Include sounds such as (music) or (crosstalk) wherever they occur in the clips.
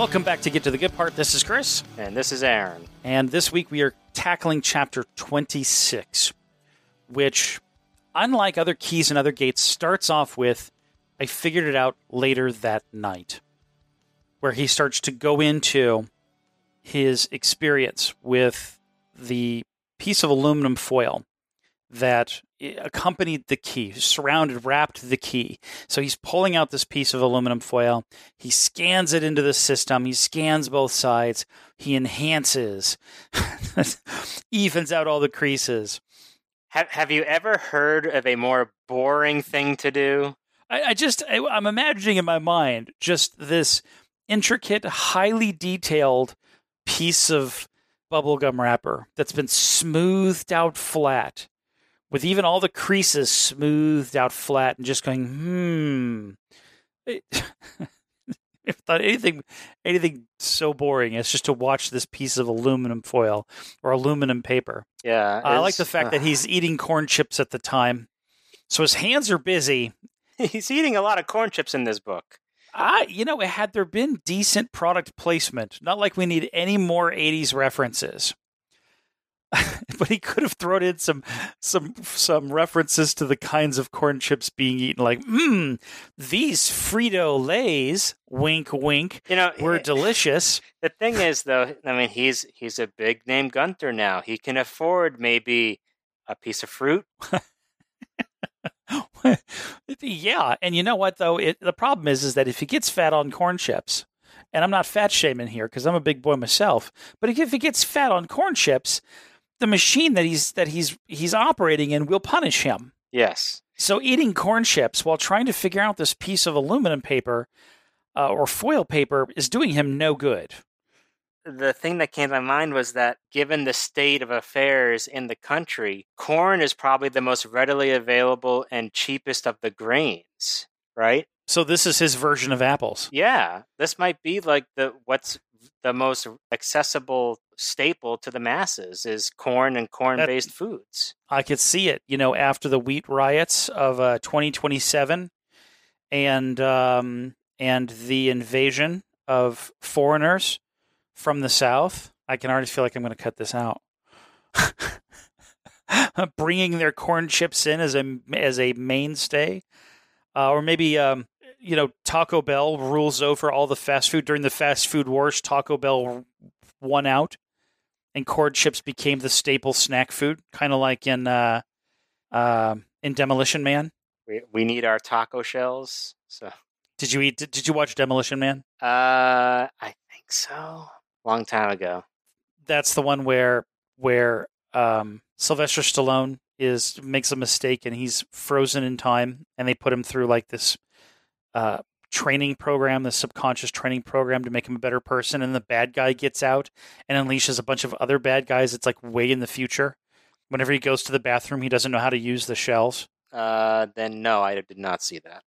Welcome back to Get to the Good Part. This is Chris. And this is Aaron. And this week we are tackling chapter 26, which, unlike other keys and other gates, starts off with I figured it out later that night, where he starts to go into his experience with the piece of aluminum foil that accompanied the key, surrounded, wrapped the key. So he's pulling out this piece of aluminum foil. He scans it into the system. He scans both sides. He enhances, (laughs) evens out all the creases. Have Have you ever heard of a more boring thing to do? I, I just I, I'm imagining in my mind just this intricate, highly detailed piece of bubblegum wrapper that's been smoothed out flat with even all the creases smoothed out flat and just going, hmm. (laughs) if thought anything anything so boring as just to watch this piece of aluminum foil or aluminum paper. Yeah. I like the fact uh, that he's eating corn chips at the time. So his hands are busy. (laughs) He's eating a lot of corn chips in this book. I, you know, had there been decent product placement, not like we need any more 80s references. (laughs) but he could have thrown in some some some references to the kinds of corn chips being eaten, like, mmm, these Frito Lays, wink, wink, you know, were eh, delicious. The thing is, though, I mean, he's he's a big name gunter now. He can afford maybe a piece of fruit. (laughs) yeah, and you know what though? It, the problem is, is that if he gets fat on corn chips, and I'm not fat shaming here because I'm a big boy myself, but if he gets fat on corn chips, the machine that he's that he's he's operating in will punish him. Yes. So eating corn chips while trying to figure out this piece of aluminum paper uh, or foil paper is doing him no good. The thing that came to my mind was that given the state of affairs in the country, corn is probably the most readily available and cheapest of the grains, right? So this is his version of apples. Yeah, this might be like the what's the most accessible staple to the masses is corn and corn-based foods. I could see it, you know, after the wheat riots of uh, 2027 and um, and the invasion of foreigners from the south. I can already feel like I'm going to cut this out. (laughs) Bringing their corn chips in as a as a mainstay, uh, or maybe um, you know, Taco Bell rules over all the fast food during the fast food wars. Taco Bell won out, and corn chips became the staple snack food, kind of like in uh, uh, in Demolition Man. We we need our taco shells. So did you eat? Did, did you watch Demolition Man? Uh, I think so. Long time ago. That's the one where where um, Sylvester Stallone is makes a mistake and he's frozen in time, and they put him through like this uh, training program, the subconscious training program to make him a better person, and the bad guy gets out and unleashes a bunch of other bad guys. It's like way in the future. Whenever he goes to the bathroom, he doesn't know how to use the shells. Uh, then no, I did not see that.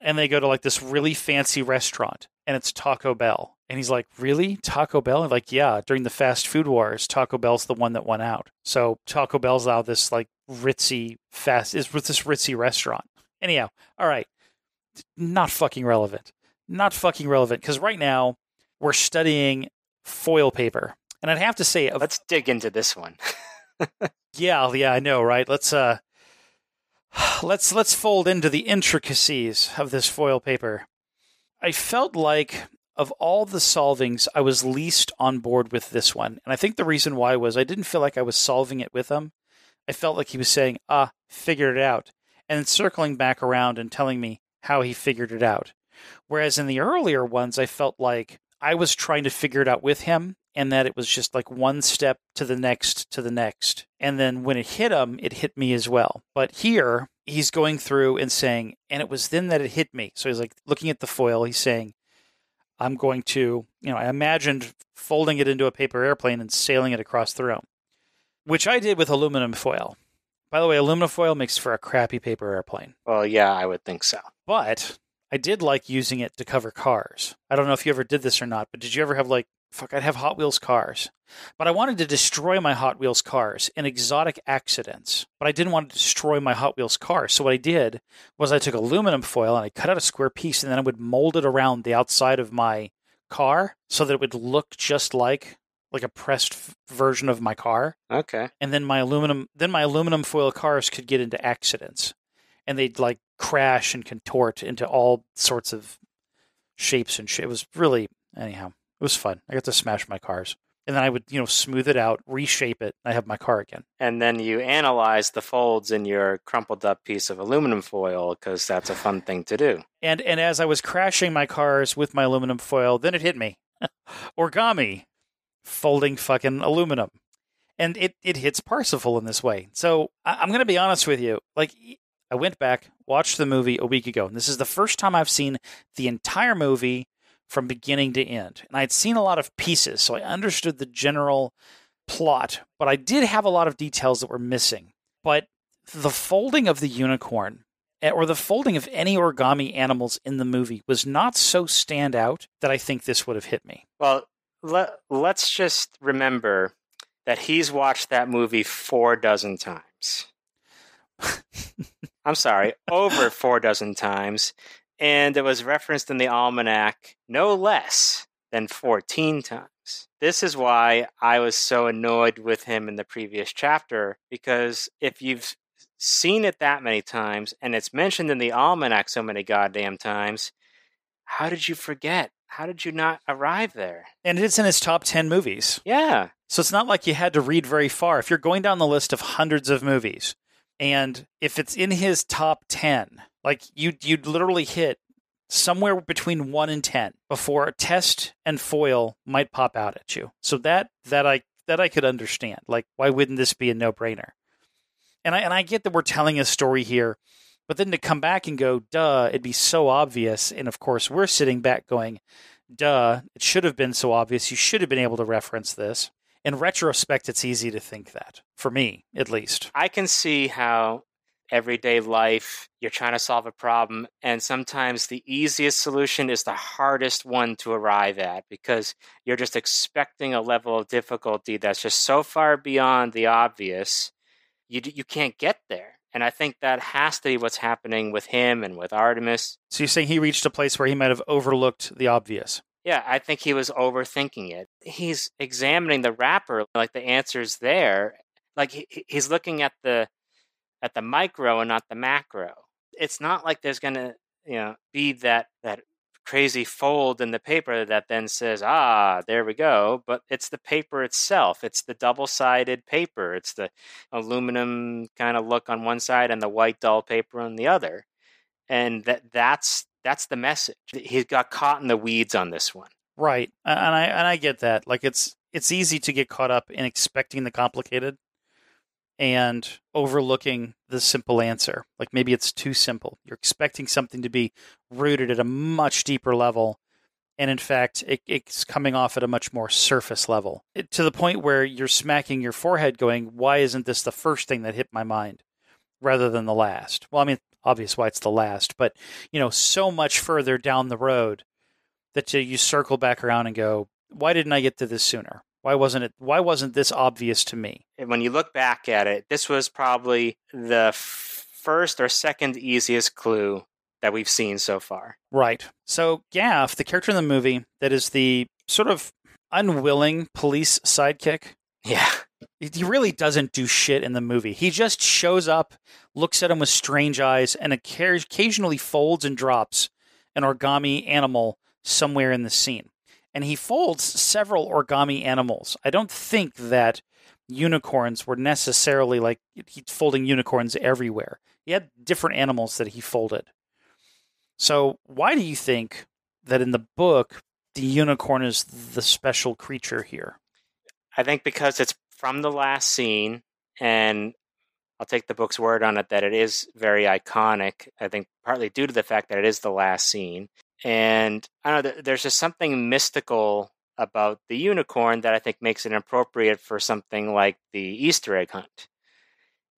And they go to like this really fancy restaurant, and it's Taco Bell. And he's like, "Really, Taco Bell?" And like, yeah. During the fast food wars, Taco Bell's the one that won out. So Taco Bell's now this like ritzy fast is with this ritzy restaurant. Anyhow, all right not fucking relevant. Not fucking relevant because right now we're studying foil paper, and I'd have to say, let's dig into this one. (laughs) yeah, yeah, I know, right? Let's uh, (sighs) let's let's fold into the intricacies of this foil paper. I felt like of all the solvings, I was least on board with this one, and I think the reason why was I didn't feel like I was solving it with him. I felt like he was saying, "Ah, figured it out," and then circling back around and telling me, how he figured it out. Whereas in the earlier ones, I felt like I was trying to figure it out with him and that it was just like one step to the next to the next. And then when it hit him, it hit me as well. But here, he's going through and saying, and it was then that it hit me. So he's like looking at the foil, he's saying, I'm going to, you know, I imagined folding it into a paper airplane and sailing it across the room, which I did with aluminum foil. By the way, aluminum foil makes for a crappy paper airplane. Well, yeah, I would think so. But I did like using it to cover cars. I don't know if you ever did this or not, but did you ever have like fuck, I'd have Hot Wheels cars. But I wanted to destroy my Hot Wheels cars in exotic accidents. But I didn't want to destroy my Hot Wheels cars. So what I did was I took aluminum foil and I cut out a square piece and then I would mold it around the outside of my car so that it would look just like like a pressed f- version of my car. Okay. And then my aluminum then my aluminum foil cars could get into accidents. And they'd like crash and contort into all sorts of shapes and shit. It was really anyhow. It was fun. I got to smash my cars. And then I would, you know, smooth it out, reshape it, and I have my car again. And then you analyze the folds in your crumpled up piece of aluminum foil because that's a fun thing to do. And and as I was crashing my cars with my aluminum foil, then it hit me. (laughs) Origami, folding fucking aluminum. And it, it hits Parzival in this way. So I, I'm going to be honest with you. Like, I went back, watched the movie a week ago, and this is the first time I've seen the entire movie from beginning to end. And I'd seen a lot of pieces, so I understood the general plot, but I did have a lot of details that were missing. But the folding of the unicorn eh, or the folding of any origami animals in the movie was not so stand out that I think this would have hit me. Well, let, let's just remember that he's watched that movie four dozen times. I'm sorry, over (laughs) four dozen times. And it was referenced in the almanac no less than 14 times. This is why I was so annoyed with him in the previous chapter, because if you've seen it that many times and it's mentioned in the almanac so many goddamn times, how did you forget? How did you not arrive there? And it's in his top 10 movies. Yeah. So it's not like you had to read very far. If you're going down the list of hundreds of movies, and if it's in his top 10, like you you'd literally hit somewhere between 1 and 10 before a test and foil might pop out at you. So that that I that I could understand. Like why wouldn't this be a no-brainer? And I and I get that we're telling a story here, but then to come back and go, duh, it'd be so obvious. And of course, we're sitting back going, duh, it should have been so obvious. You should have been able to reference this. In retrospect, it's easy to think that, for me at least. I can see how everyday life you're trying to solve a problem and sometimes the easiest solution is the hardest one to arrive at because you're just expecting a level of difficulty that's just so far beyond the obvious you you can't get there and i think that has to be what's happening with him and with artemis So you're saying he reached a place where he might have overlooked the obvious. yeah i think he was overthinking it he's examining the wrapper like the answer's there like he, he's looking at the at the micro and not the macro. It's not like there's going to, you know, be that that crazy fold in the paper that then says, "Ah, there we go." But it's the paper itself. It's the double-sided paper. It's the aluminum kind of look on one side and the white dull paper on the other. And that that's that's the message. He got caught in the weeds on this one. Right. And I and I get that. Like it's it's easy to get caught up in expecting the complicated and overlooking the simple answer. Like maybe it's too simple. You're expecting something to be rooted at a much deeper level. And in fact, it, it's coming off at a much more surface level it, to the point where you're smacking your forehead going, why isn't this the first thing that hit my mind rather than the last? Well, I mean, obvious why it's the last, but, you know, so much further down the road that you, you circle back around and go, why didn't I get to this sooner? Why wasn't it? Why wasn't this obvious to me? And when you look back at it, this was probably the f- first or second easiest clue that we've seen so far. Right. So Gaff, the character in the movie that is the sort of unwilling police sidekick, Yeah. he really doesn't do shit in the movie. He just shows up, looks at him with strange eyes, and occasionally folds and drops an origami animal somewhere in the scene. And he folds several origami animals. I don't think that unicorns were necessarily like he's folding unicorns everywhere. He had different animals that he folded. So why do you think that in the book the unicorn is the special creature here? I think because it's from the last scene, and I'll take the book's word on it that it is very iconic. I think partly due to the fact that it is the last scene. And I don't know, there's just something mystical about the unicorn that I think makes it appropriate for something like the Easter egg hunt.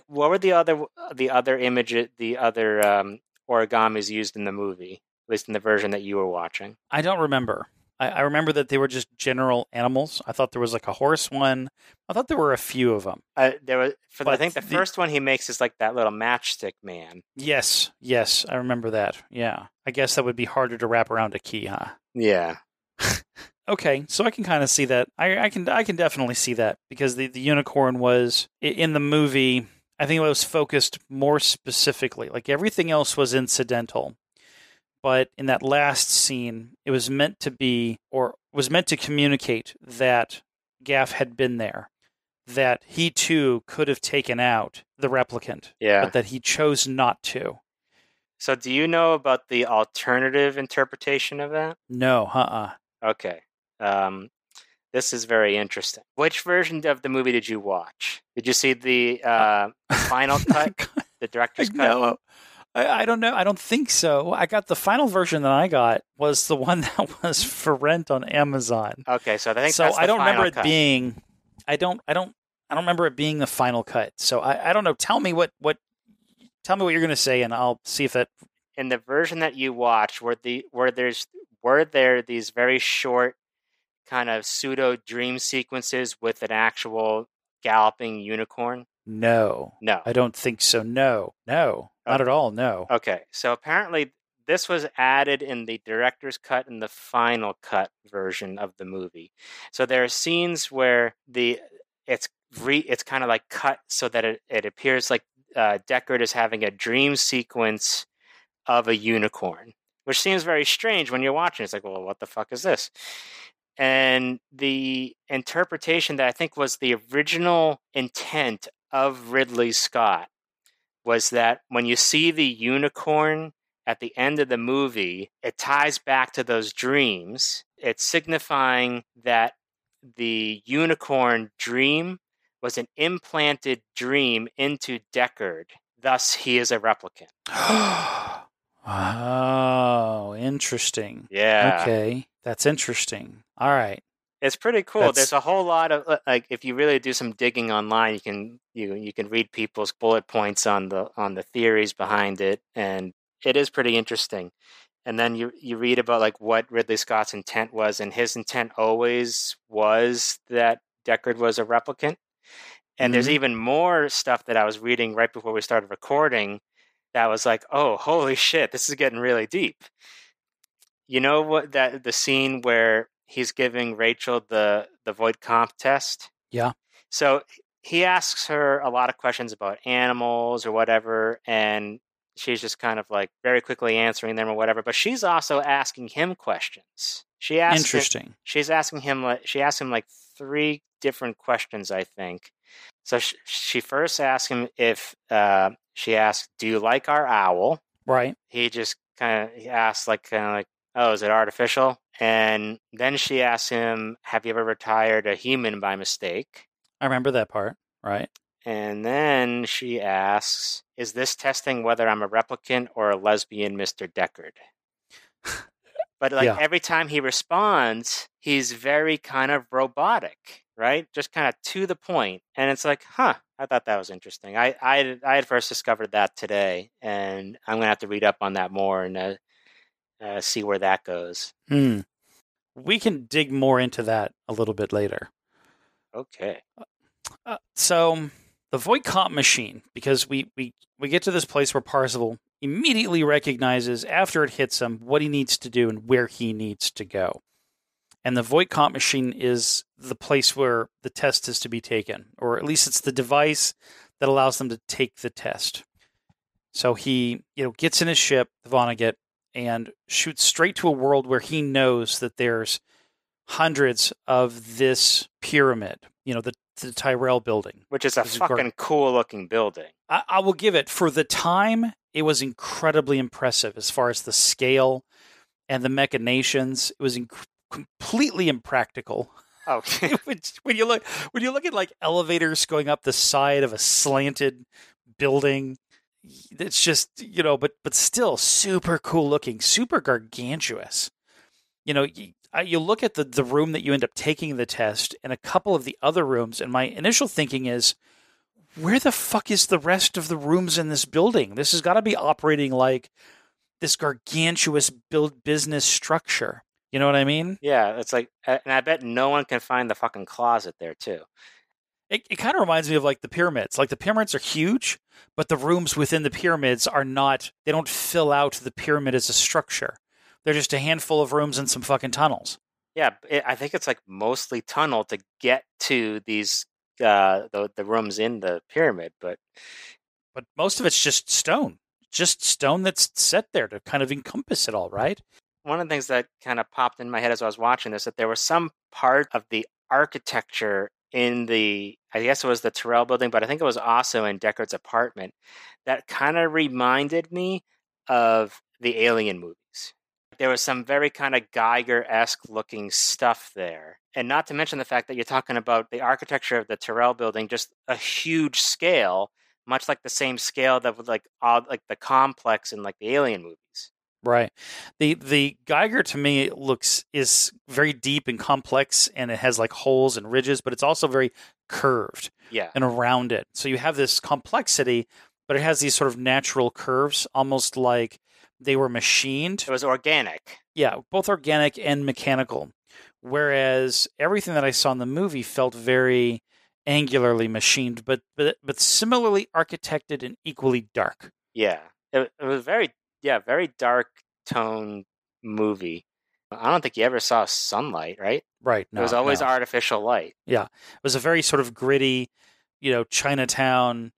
What were the other the other image the other um, origamis used in the movie, at least in the version that you were watching? I don't remember. I, I remember that they were just general animals. I thought there was like a horse one. I thought there were a few of them. Uh, there was for the, I think the, the- first one he makes is like that little matchstick man. Yes, yes, I remember that. Yeah, I guess that would be harder to wrap around a key, huh? Yeah, (laughs) Okay, so I can kind of see that. I, I can I can definitely see that because the, the unicorn was in the movie. I think it was focused more specifically. Like everything else was incidental, but in that last scene, it was meant to be or was meant to communicate that Gaff had been there, that he too could have taken out the replicant, yeah. but that he chose not to. So, do you know about the alternative interpretation of that? No, uh, uh Okay. Um, this is very interesting. Which version of the movie did you watch? Did you see the uh, final (laughs) cut, the director's cut? No, I, I don't know. I don't think so. I got the final version that I got was the one (laughs) that was for rent on Amazon. Okay, so I think so I don't remember final it being. I don't. I don't. I don't remember it being the final cut. So I, I don't know. Tell me what what. Tell me what you're going to say, and I'll see if that. in the version that you watched. Were the were there's were there these very short kind of pseudo dream sequences with an actual galloping unicorn? No, No. I don't think so. No, no, not at all. No. Okay, so apparently this was added in the director's cut and the final cut version of the movie. So there are scenes where the it's re, it's kind of like cut so that it, it appears like uh, Deckard is having a dream sequence of a unicorn, which seems very strange when you're watching. It's like, well, what the fuck is this? And the interpretation that I think was the original intent of Ridley Scott was that when you see the unicorn at the end of the movie, it ties back to those dreams. It's signifying that the unicorn dream was an implanted dream into Deckard. Thus, he is a replicant. (gasps) oh, interesting. Yeah. Okay, that's interesting. All right. It's pretty cool. That's- There's a whole lot of uh, like if you really do some digging online, you can you you can read people's bullet points on the on the theories behind it, and it is pretty interesting. And then you you read about like what Ridley Scott's intent was, and his intent always was that Deckard was a replicant. And there's Mhm. even more stuff that I was reading right before we started recording that was like, oh, holy shit, this is getting really deep. You know what that the scene where he's giving Rachel the the Voight-Kampff test? Yeah. So he asks her a lot of questions about animals or whatever, and she's just kind of like very quickly answering them or whatever. But she's also asking him questions. She asks him- Interesting. she's asking him like she asked him like three different questions i think so sh- she first asked him if uh, she asked do you like our owl Right. he just kind of he asked like kind of like oh is it artificial and then she asks him have you ever retired a human by mistake I remember that part. Right. and then she asks is this testing whether i'm a replicant or a lesbian mr deckard but like Yeah. every time he responds he's very kind of robotic right just kind of to the point. and it's like huh i thought that was interesting i i, I had first discovered that today and i'm gonna have to read up on that more and uh, uh, see where that goes Hmm. We can dig more into that a little bit later. okay Uh, so the Voight-Kampff machine, because we, we, we get to this place where Parzival immediately recognizes after it hits him what he needs to do and where he needs to go. And the Voight-Kampff machine is the place where the test is to be taken, or at least it's the device that allows them to take the test. So he, you know, gets in his ship, the Vonnegut, and shoots straight to a world where he knows that there's hundreds of this pyramid, you know, the, the Tyrell building. which is a is gar- fucking cool looking building I, I will give it for the time, it was incredibly impressive as far as the scale and the machinations. It was inc- completely impractical. Oh. (laughs) Okay. when you look when you look at like elevators going up the side of a slanted building, it's just you know, but but still super cool looking, super gargantuous. You know, you, you look at the the room that you end up taking the test, and a couple of the other rooms, and my initial thinking is, where the fuck is the rest of the rooms in this building? This has got to be operating like this gargantuous build business structure. You know what I mean? Yeah, it's like, and I bet no one can find the fucking closet there too. It, it kind of reminds me of like the pyramids. Like the pyramids are huge, but the rooms within the pyramids are not, they don't fill out the pyramid as a structure. They're just a handful of rooms and some fucking tunnels. Yeah, it, I think it's like mostly tunnel to get to these uh the the rooms in the pyramid, but but most of it's just stone. Just stone that's set there to kind of encompass it all, right? one of the things that kind of popped in my head as I was watching this that there was some part of the architecture in the I guess it was the Tyrell building, but I think it was also in Deckard's apartment that kind of reminded me of the Alien movies. There was some very kind of Giger esque looking stuff there. And not to mention the fact that you're talking about the architecture of the Tyrell building, just a huge scale, much like the same scale that would like all like the complex in like the Alien movies. Right. The the Giger to me looks is very deep and complex and it has like holes and ridges, but it's also very curved. Yeah. And around it. So you have this complexity, but it has these sort of natural curves, almost like they were machined. It was organic. Yeah, both organic and mechanical. Whereas everything that I saw in the movie felt very angularly machined, but but but similarly architected and equally dark. Yeah. It, it was very yeah, very dark tone movie. I don't think you ever saw sunlight, right? Right. No, it was always no. artificial light. Yeah. It was a very sort of gritty, you know, Chinatown,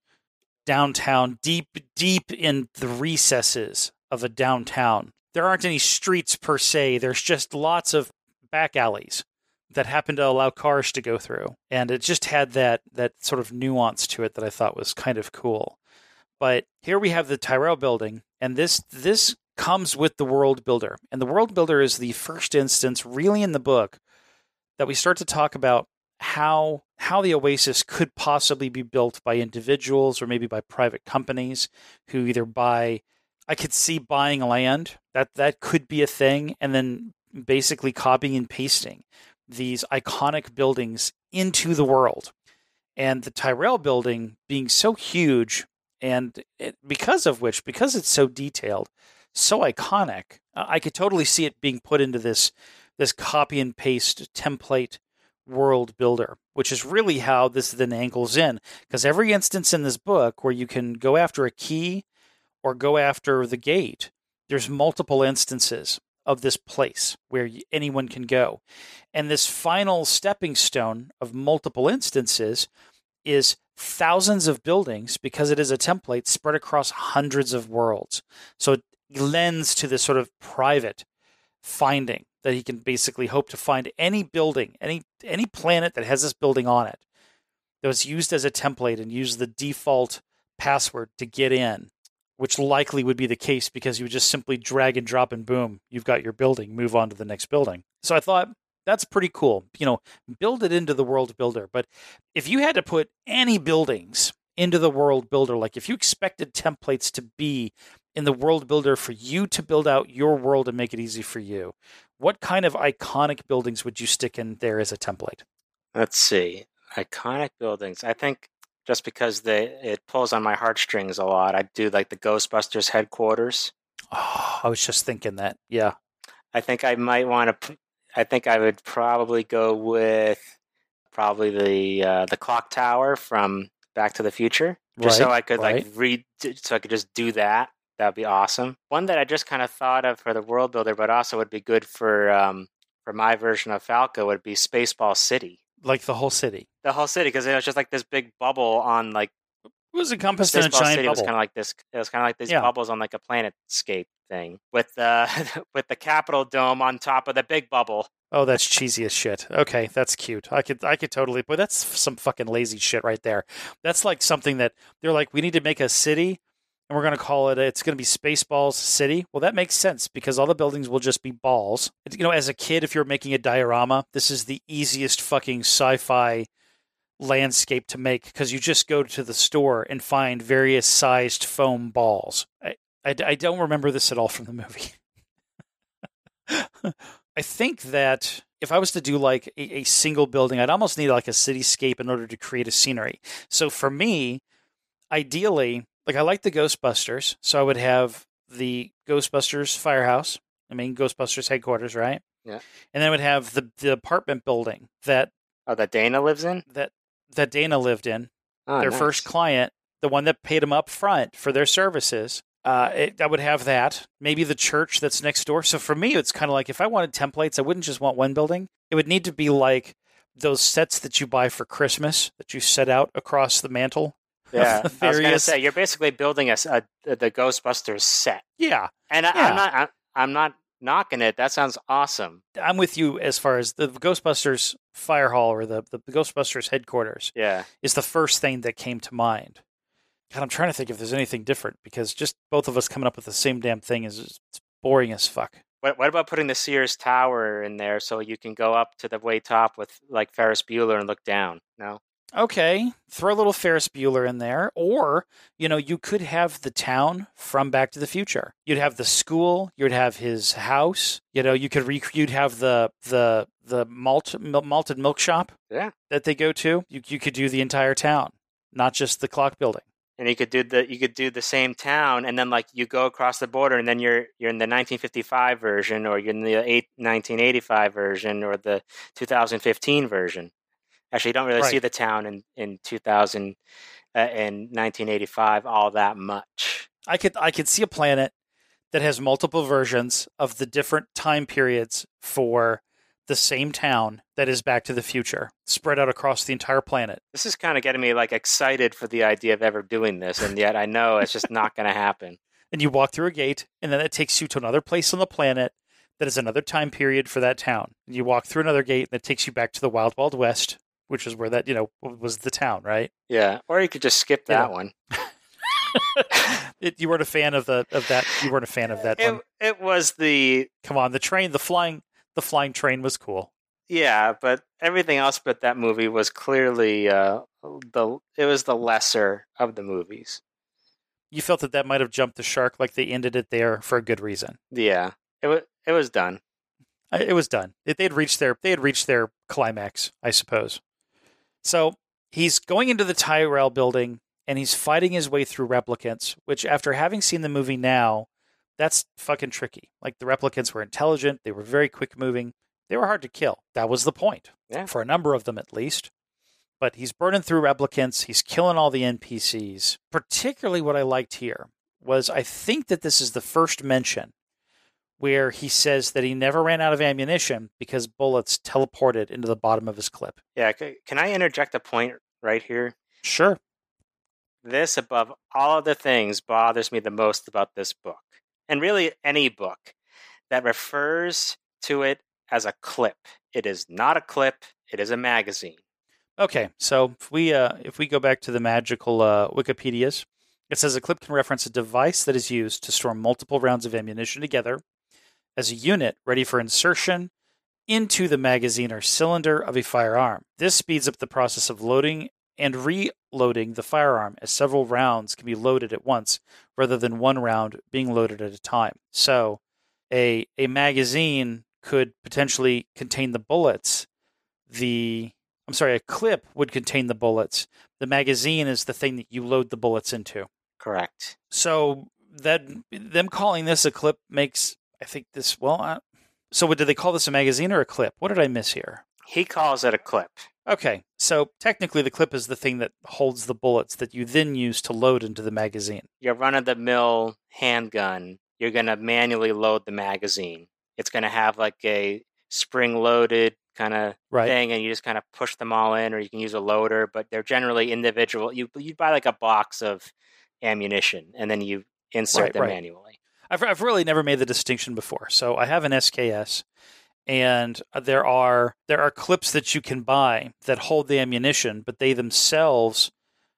downtown, deep, deep in the recesses of a downtown. There aren't any streets per se. There's just lots of back alleys that happen to allow cars to go through. And it just had that that sort of nuance to it that I thought was kind of cool. But here we have the Tyrell building, and this this comes with the world builder. And the world builder is the first instance really in the book that we start to talk about how how the oasis could possibly be built by individuals or maybe by private companies who either buy I could see buying land that that could be a thing and then basically copying and pasting these iconic buildings into the world. And the Tyrell building being so huge and it, because of which because it's so detailed so iconic i could totally see it being put into this this copy and paste template world builder which is really how this then angles in. Because every instance in this book where you can go after a key or go after the gate there's multiple instances of this place where anyone can go. And this final stepping stone of multiple instances is thousands of buildings because it is a template spread across hundreds of worlds. So it lends to this sort of private finding that he can basically hope to find any building, any any planet that has this building on it that was used as a template and use the default password to get in, which likely would be the case because you would just simply drag and drop and boom, you've got your building, move on to the next building. So I thought that's pretty cool. You know, build it into the world builder. But if you had to put any buildings into the world builder, like if you expected templates to be in the world builder for you to build out your world and make it easy for you, what kind of iconic buildings would you stick in there as a template? Let's see. Iconic buildings. I think just because they it pulls on my heartstrings a lot, I do like the Ghostbusters headquarters. Oh, I was just thinking that. Yeah. I think I might want to I think I would probably go with probably the uh, the clock tower from Back to the Future, just right, so I could right. like read, so I could just do that. That'd be awesome. One that I just kind of thought of for the world builder, but also would be good for um, for my version of Falco would be Spaceball City, like the whole city. The whole city, because it was just like this big bubble on like it was encompassed in a giant City bubble. was kind of like this. It was kind of like these Yeah. bubbles on like a planetscape thing with the (laughs) with the Capitol dome on top of the big bubble. Oh, that's cheesy as shit. Okay, that's cute. I could I could totally but that's some fucking lazy shit right there. That's like something that they're like we need to make a city and we're going to call it it's going to be Spaceballs City. Well, that makes sense because all the buildings will just be balls. You know, as a kid, if you're making a diorama, this is the easiest fucking sci-fi landscape to make because you just go to the store and find various sized foam balls. Eh, I, I, don't remember this at all from the movie. (laughs) I think that if I was to do like a, a, single building, I'd almost need like a cityscape in order to create a scenery. So for me, ideally, like I like the Ghostbusters, so I would have the Ghostbusters firehouse, I mean Ghostbusters headquarters, right? Yeah. And then I would have the the apartment building that oh that Dana lives in that that Dana lived in. oh, their nice. first client, the one that paid them up front for their services. Uh, it, I would have that. Maybe the church that's next door. So for me, it's kind of like if I wanted templates, I wouldn't just want one building. It would need to be like those sets that you buy for Christmas that you set out across the mantle. Yeah, the I was gonna say you're basically building a the Ghostbusters set, Yeah, and I, Yeah. I'm not I, I'm not knocking it. That sounds awesome. I'm with you as far as the Ghostbusters fire hall or the, the Ghostbusters headquarters Yeah, is the first thing that came to mind. God, I'm trying to think if there's anything different because just both of us coming up with the same damn thing is it's boring as fuck. What, what about putting the Sears Tower in there so you can go up to the way top with like Ferris Bueller and look down? No. Okay, throw a little Ferris Bueller in there, or you know, you could have the town from Back to the Future. You'd have the school. You'd have his house. You know, you could rec- you'd have the the the malt mil- malted milk shop Yeah. that they go to. You you could do the entire town, not just the clock building. And you could do the you could do the same town, and then like you go across the border, and then you're you're in the 1955 version, or you're in the eight, 1985 version, or the 2015 version. Actually, you don't really see the town in in 2000 uh, in 1985 all that much. I could I could see a planet that has multiple versions of the different time periods for the same town that is Back to the Future, spread out across the entire planet. This is kind of getting me like excited for the idea of ever doing this, and yet I know it's just not going to happen. (laughs) and you walk through a gate, and then it takes you to another place on the planet that is another time period for that town. And you walk through another gate, and it takes you back to the Wild Wild West, which is where that you know was the town, right? Yeah, or you could just skip that Yeah. one. (laughs) it, you weren't a fan of the of that. You weren't a fan of that It it was the Come on, the train, the flying, the flying train was cool. yeah, but everything else but that movie was clearly uh, the it was the lesser of the movies. You felt that that might have jumped the shark, like they ended it there for a good reason. Yeah, it was it was done. It was done. They had reached their they had reached their climax, I suppose. So he's going into the Tyrell building and he's fighting his way through replicants, which after having seen the movie now, that's fucking tricky. Like the replicants were intelligent, they were very quick moving, they were hard to kill. That was the point. Yeah. For a number of them at least. But he's burning through replicants, he's killing all the NPCs. Particularly what I liked here was I think that this is the first mention where he says that he never ran out of ammunition because bullets teleported into the bottom of his clip. Yeah, can I interject a point right here? Sure. This, above all other things, bothers me the most about this book, and really any book that refers to it as a clip. It is not a clip. It is a magazine. Okay, so if we uh, if we go back to the magical uh, Wikipedia's, it says a clip can reference a device that is used to store multiple rounds of ammunition together as a unit ready for insertion into the magazine or cylinder of a firearm. This speeds up the process of loading and reloading the firearm as several rounds can be loaded at once rather than one round being loaded at a time. So, a a magazine could potentially contain the bullets. The I'm sorry, a clip would contain the bullets. The magazine is the thing that you load the bullets into. Correct. So that them calling this a clip makes I think this well. Uh, so what did they call this a magazine or a clip? What did I miss here? He calls it a clip. Okay, so technically the clip is the thing that holds the bullets that you then use to load into the magazine. Your run of the mill handgun, you're going to manually load the magazine. It's going to have like a spring loaded kind of Right. thing, and you just kind of push them all in, or you can use a loader, but they're generally individual. You, you buy like a box of ammunition and then you insert Right, them right. manually. I've I've really never made the distinction before. So I have an SKS, and uh, there are there are clips that you can buy that hold the ammunition, but they themselves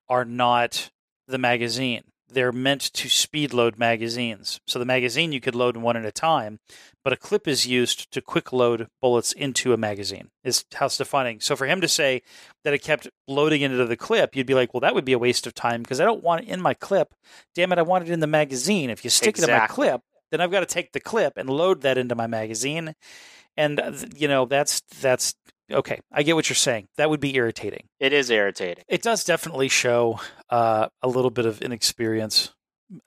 are not the magazine. they're meant to speed load magazines. So the magazine you could load one at a time, but a clip is used to quick load bullets into a magazine, is how it's defining. So for him to say that it kept loading into the clip, you'd be like, well, that would be a waste of time because I don't want it in my clip. Damn it, I want it in the magazine. If you stick it in my clip, then I've got to take the clip and load that into my magazine. And, you know, that's, that's, okay. I get what you're saying. That would be irritating It is irritating. it does definitely show uh, a little bit of inexperience.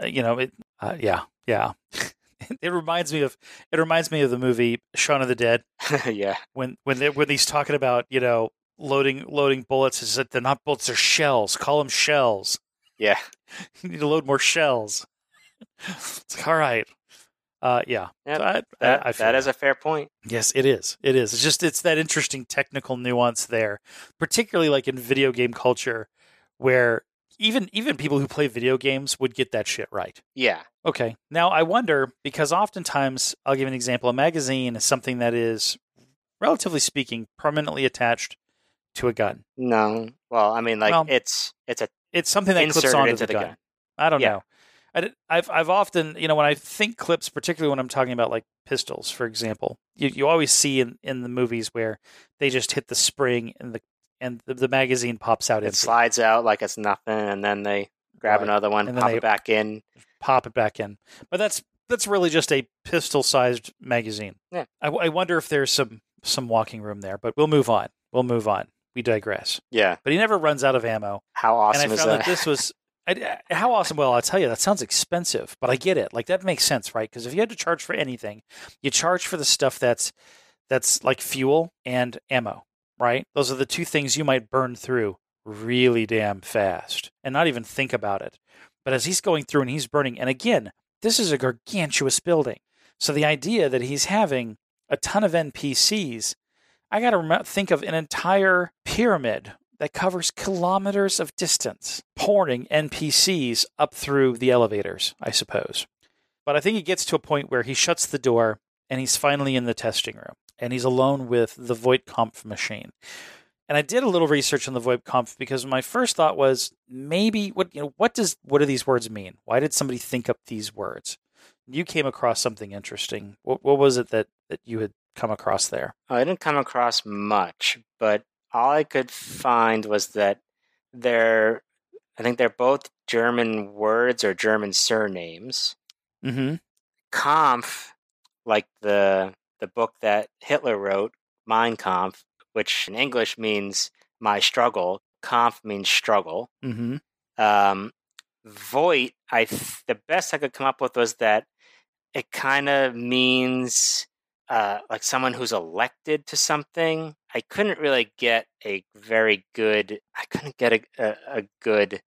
Uh, You know, it. Uh, yeah, yeah. (laughs) it reminds me of it reminds me of the movie Shaun of the Dead (laughs) yeah. when when they, when he's talking about you know loading loading bullets. Is that they're not bullets? They're shells. Call them shells. Yeah. (laughs) You need to load more shells. it's like, all right. Uh, yeah. Yep, So I, That, I, I that is a fair point. Yes, it is. It is. It's just it's that interesting technical nuance there, particularly like in video game culture, where even even people who play video games would get that shit right. Yeah. Okay. Now I wonder because oftentimes I'll give an example. A magazine is something that is, relatively speaking, permanently attached to a gun. No. Well, I mean, like Well, it's it's a It's something that clips onto into the, the gun. gun. I don't Yeah. know. I, have I've often, you know, when I think clips, particularly when I'm talking about like pistols, for example, you, you always see in, in the movies where they just hit the spring and the and the, the magazine pops out It empty. slides out like it's nothing, and then they grab Right. another one, And pop it back in. pop it back in. But that's that's really just a pistol-sized magazine. Yeah. I, I wonder if there's some some walking room there, but we'll move on. We'll move on. We digress. Yeah. But he never runs out of ammo. How awesome and I is found that? that this was (laughs) I, uh, how awesome. Well, I'll tell you, that sounds expensive, but I get it. Like that makes sense, right? Because if you had to charge for anything, you charge for the stuff that's that's like fuel and ammo, right? Those are the two things you might burn through really damn fast and not even think about it. But as he's going through and he's burning, and again, this is a gargantuous building. So the idea that he's having a ton of NPCs, I got to think of an entire pyramid that covers kilometers of distance, pouring NPCs up through the elevators, I suppose. But I think he gets to a point where he shuts the door and he's finally in the testing room and he's alone with the Voigtkampf machine. And I did a little research on the Voigtkampf because my first thought was maybe what you know what does what do these words mean? Why did somebody think up these words? You came across something interesting. What, what was it that, that you had come across there? I didn't come across much, but all I could find was that they're, I think they're both German words or German surnames. Mm-hmm. Kampf, like the the book that Hitler wrote, Mein Kampf, which in English means my struggle. Kampf means struggle. Mm-hmm. Um, Voigt, I th- the best I could come up with was that it kind of means uh, like someone who's elected to something. I couldn't really get a very good. I couldn't get a, a, a good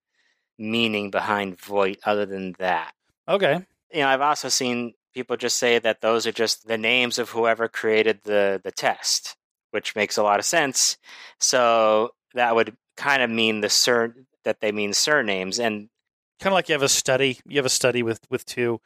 meaning behind Voigt other than that. Okay. You know, I've also seen people just say that those are just the names of whoever created the the test, which makes a lot of sense. So that would kind of mean the sur that they mean surnames and kind of like you have a study you have a study with with two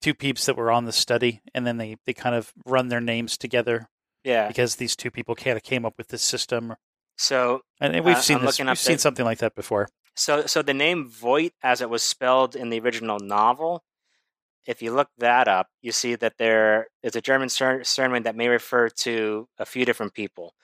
two peeps that were on the study and then they they kind of run their names together yeah. because these two people kind of came up with this system So and, and we've Uh, seen this we've seen the- something like that before So, so the name Voight, as it was spelled in the original novel, if you look that up, you see that there is a German sur- surname that may refer to a few different people.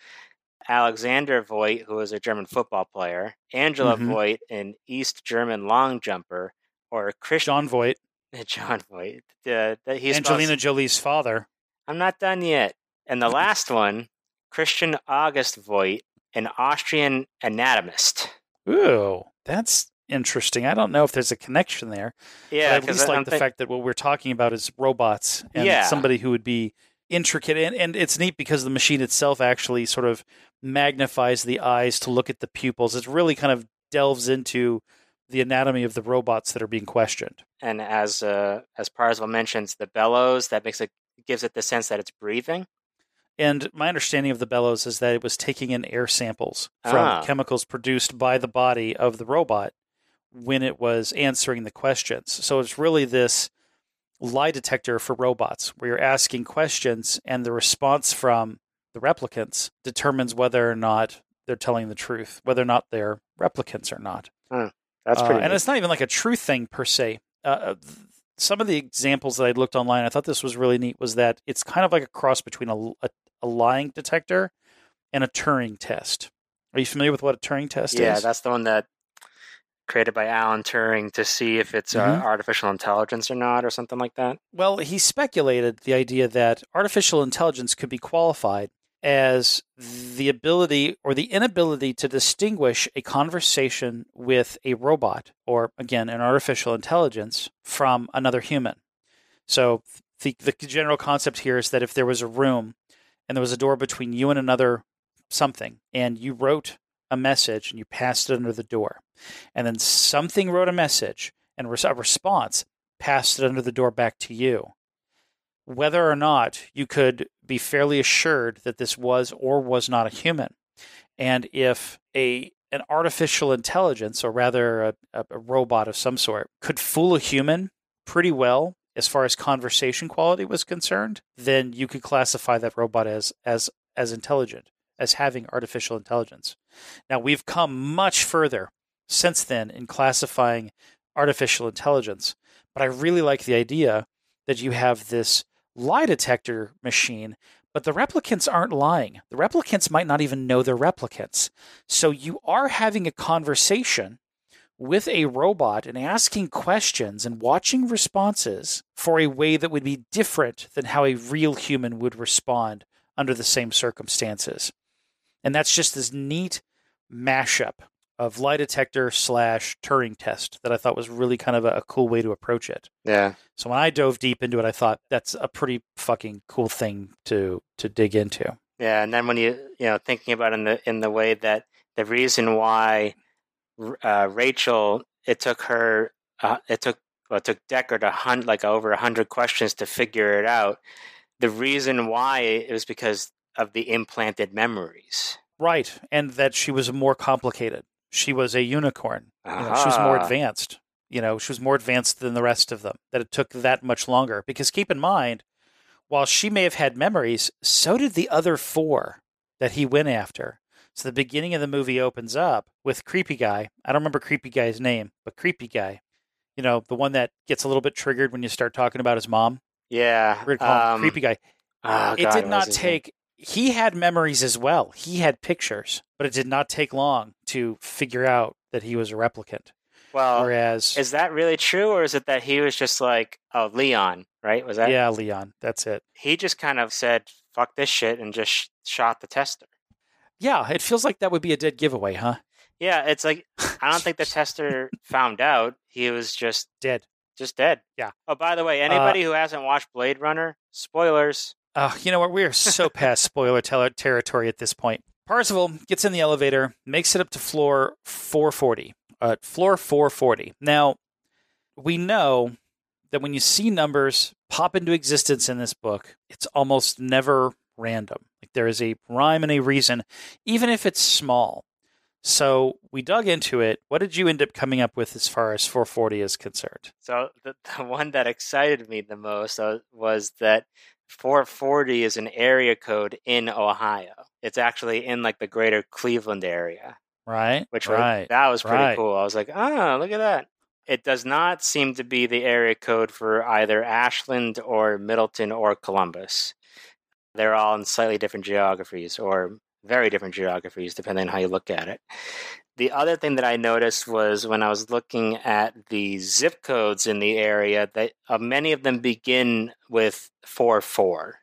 Alexander Voigt, who was a German football player, Angela Mhm. Voigt, an East German long jumper, or Christian jon voight (laughs) Jon Voight. Uh, that he spells- angelina jolie's father I'm not done yet. And the last one, Christian August Voigt, an Austrian anatomist. ooh that's interesting i don't know if there's a connection there Yeah, but at least like I'm the think- fact that what we're talking about is robots and Yeah. somebody who would be intricate and, and it's neat because the machine itself actually sort of magnifies the eyes to look at the pupils it really kind of delves into the anatomy of the robots that are being questioned and as uh, as Parzival mentions, the bellows that makes it gives it the sense that it's breathing. And my understanding of the bellows is that it was taking in air samples from Ah. chemicals produced by the body of the robot when it was answering the questions so it's really this lie detector for robots where you're asking questions and the response from the replicants determines whether or not they're telling the truth, whether or not they're replicants or not. Hmm. That's Uh, pretty. and it's not even like a true thing per se. Uh, Uh, th- some of the examples that I looked online, I thought this was really neat. Was that it's kind of like a cross between a, a, a lying detector and a Turing test. Are you familiar with what a Turing test yeah, is? Yeah, that's the one that created by Alan Turing to see if it's uh, Mhm. artificial intelligence or not, or something like that. Well, he speculated the idea that artificial intelligence could be qualified as the ability or the inability to distinguish a conversation with a robot or, again, an artificial intelligence from another human. So, the, the general concept here is that if there was a room and there was a door between you and another something, and you wrote a message and you passed it under the door, and then something wrote a message and a response passed it under the door back to you. Whether or not you could be fairly assured that this was or was not a human, and if a an artificial intelligence, or rather a, a, robot of some sort, could fool a human pretty well as far as conversation quality was concerned, then you could classify that robot as as as intelligent, as having artificial intelligence. Now we've come much further since then in classifying artificial intelligence. But I really like the idea that you have this lie detector machine, but the replicants aren't lying. The replicants might not even know they're replicants. So you are having a conversation with a robot and asking questions and watching responses for a way that would be different than how a real human would respond under the same circumstances. And that's just this neat mashup of lie detector slash Turing test that I thought was really kind of a, a cool way to approach it. Yeah, So when I dove deep into it, I thought that's a pretty fucking cool thing to to dig into. yeah. And then when you you know thinking about in the in the way that the reason why uh, Rachel it took her uh, it took well, it took Deckard a hundred like over a hundred questions to figure it out. The reason why it was because of the implanted memories. Right, and that she was more complicated. She was a unicorn. You know, she was more advanced. You know, she was more advanced than the rest of them. That it took that much longer. Because keep in mind, while she may have had memories, so did the other four that he went after. So the beginning of the movie opens up with Creepy Guy. I don't remember Creepy Guy's name, but Creepy Guy. You know, the one that gets a little bit triggered when you start talking about his mom. Yeah, We're gonna call him um, Creepy Guy. oh, it God, did not take he had memories as well he had pictures but it did not take long to figure out that he was a replicant Well, whereas is that really true, or is it that he was just like, oh, Leon, right? Was that? yeah leon that's it He just kind of said, "Fuck this shit," and just sh- shot the tester. Yeah it feels like that would be a dead giveaway huh Yeah, it's like (laughs) I don't think the tester found out. He was just dead just dead. Yeah. Oh, by the way, Uh, anybody who hasn't watched Blade Runner, spoilers. oh you know what we're so past (laughs) spoiler territory at this point parzival gets in the elevator makes it up to floor 440 uh, floor 440 now we know that when you see numbers pop into existence in this book, it's almost never random. Like there is a rhyme and a reason, even if it's small. So we dug into it. What did you end up coming up with as far as 440 is concerned? So the, the one that excited me the most uh, was that 440 is an area code in Ohio. It's actually in like the greater Cleveland area. Right? which was, right. that was pretty right. cool. I was like, ah, look at that. It does not seem to be the area code for either Ashland or Middletown or Columbus. They're all in slightly different geographies or very different geographies, depending on how you look at it. The other thing that I noticed was when I was looking at the zip codes in the area, that uh, many of them begin with 4 4.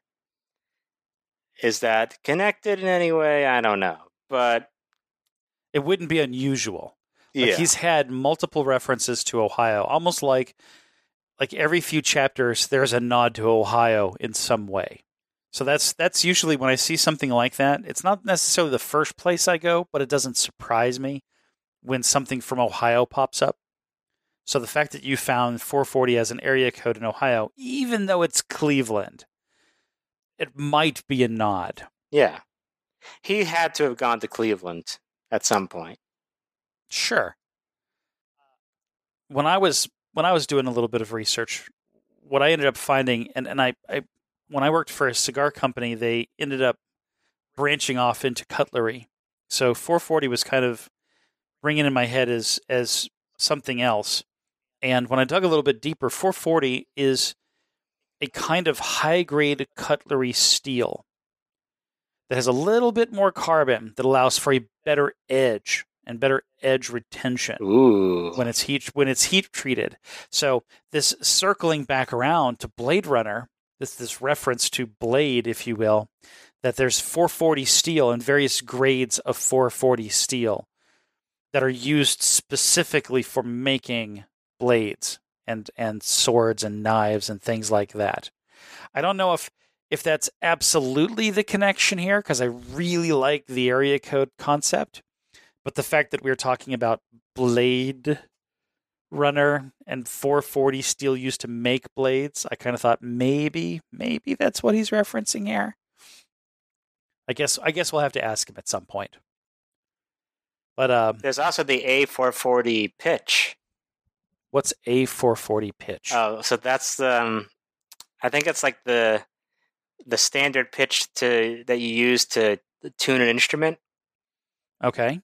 Is that connected in any way? I don't know. But It wouldn't be unusual. Like yeah. he's had multiple references to Ohio, almost like like every few chapters there's a nod to Ohio in some way. So that's that's usually when I see something like that. It's not necessarily the first place I go, but it doesn't surprise me when something from Ohio pops up. So the fact that you found 440 as an area code in Ohio, even though it's Cleveland, it might be a nod. Yeah. He had to have gone to Cleveland at some point. Sure. When I was when I was doing a little bit of research, what I ended up finding, and, and I, I when I worked for a cigar company, they ended up branching off into cutlery. So 440 was kind of ringing in my head as as something else. And when I dug a little bit deeper, 440 is a kind of high grade cutlery steel that has a little bit more carbon that allows for a better edge and better edge retention Ooh. when it's heat when it's heat treated. So this circling back around to Blade Runner, this this reference to Blade, if you will, that there's 440 steel and various grades of 440 steel that are used specifically for making blades and and swords and knives and things like that. I don't know if if that's absolutely the connection here because I really like the area code concept, but the fact that we're talking about blade runner and 440 steel used to make blades, I kind of thought maybe maybe that's what he's referencing here. I guess I guess we'll have to ask him at some point. But uh, There's also the A440 pitch. what's a 440 pitch? Oh, so that's um, I think it's like the the standard pitch to that you use to tune an instrument. okay.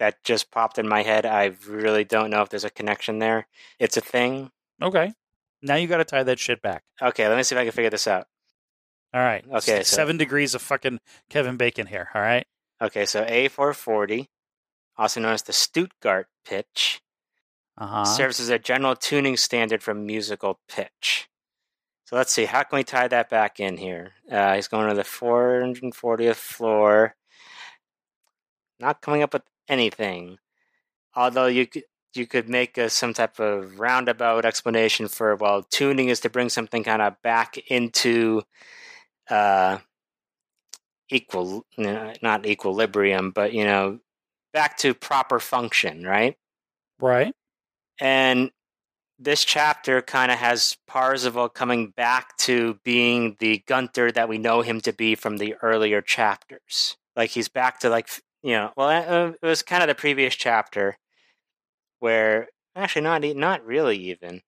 That just popped in my head. I really don't know if there's a connection there. It's a thing. Okay. Now you got to tie that shit back. Okay, let me see if I can figure this out. All right. Okay, so- Seven degrees of fucking Kevin Bacon here. All right. Okay, so A440, also known as the Stuttgart pitch, Uh huh. serves as a general tuning standard for musical pitch. So let's see, how can we tie that back in here? Uh, he's going to the 440th floor. Not coming up with anything. Although you could you could make a, some type of roundabout explanation for well, tuning is to bring something kind of back into uh, equal, not equilibrium, but you know, back to proper function, right? Right. And this chapter kind of has Parzival coming back to being the Gunter that we know him to be from the earlier chapters. Like he's back to like you know, well, uh, it was kind of the previous chapter where actually not not really even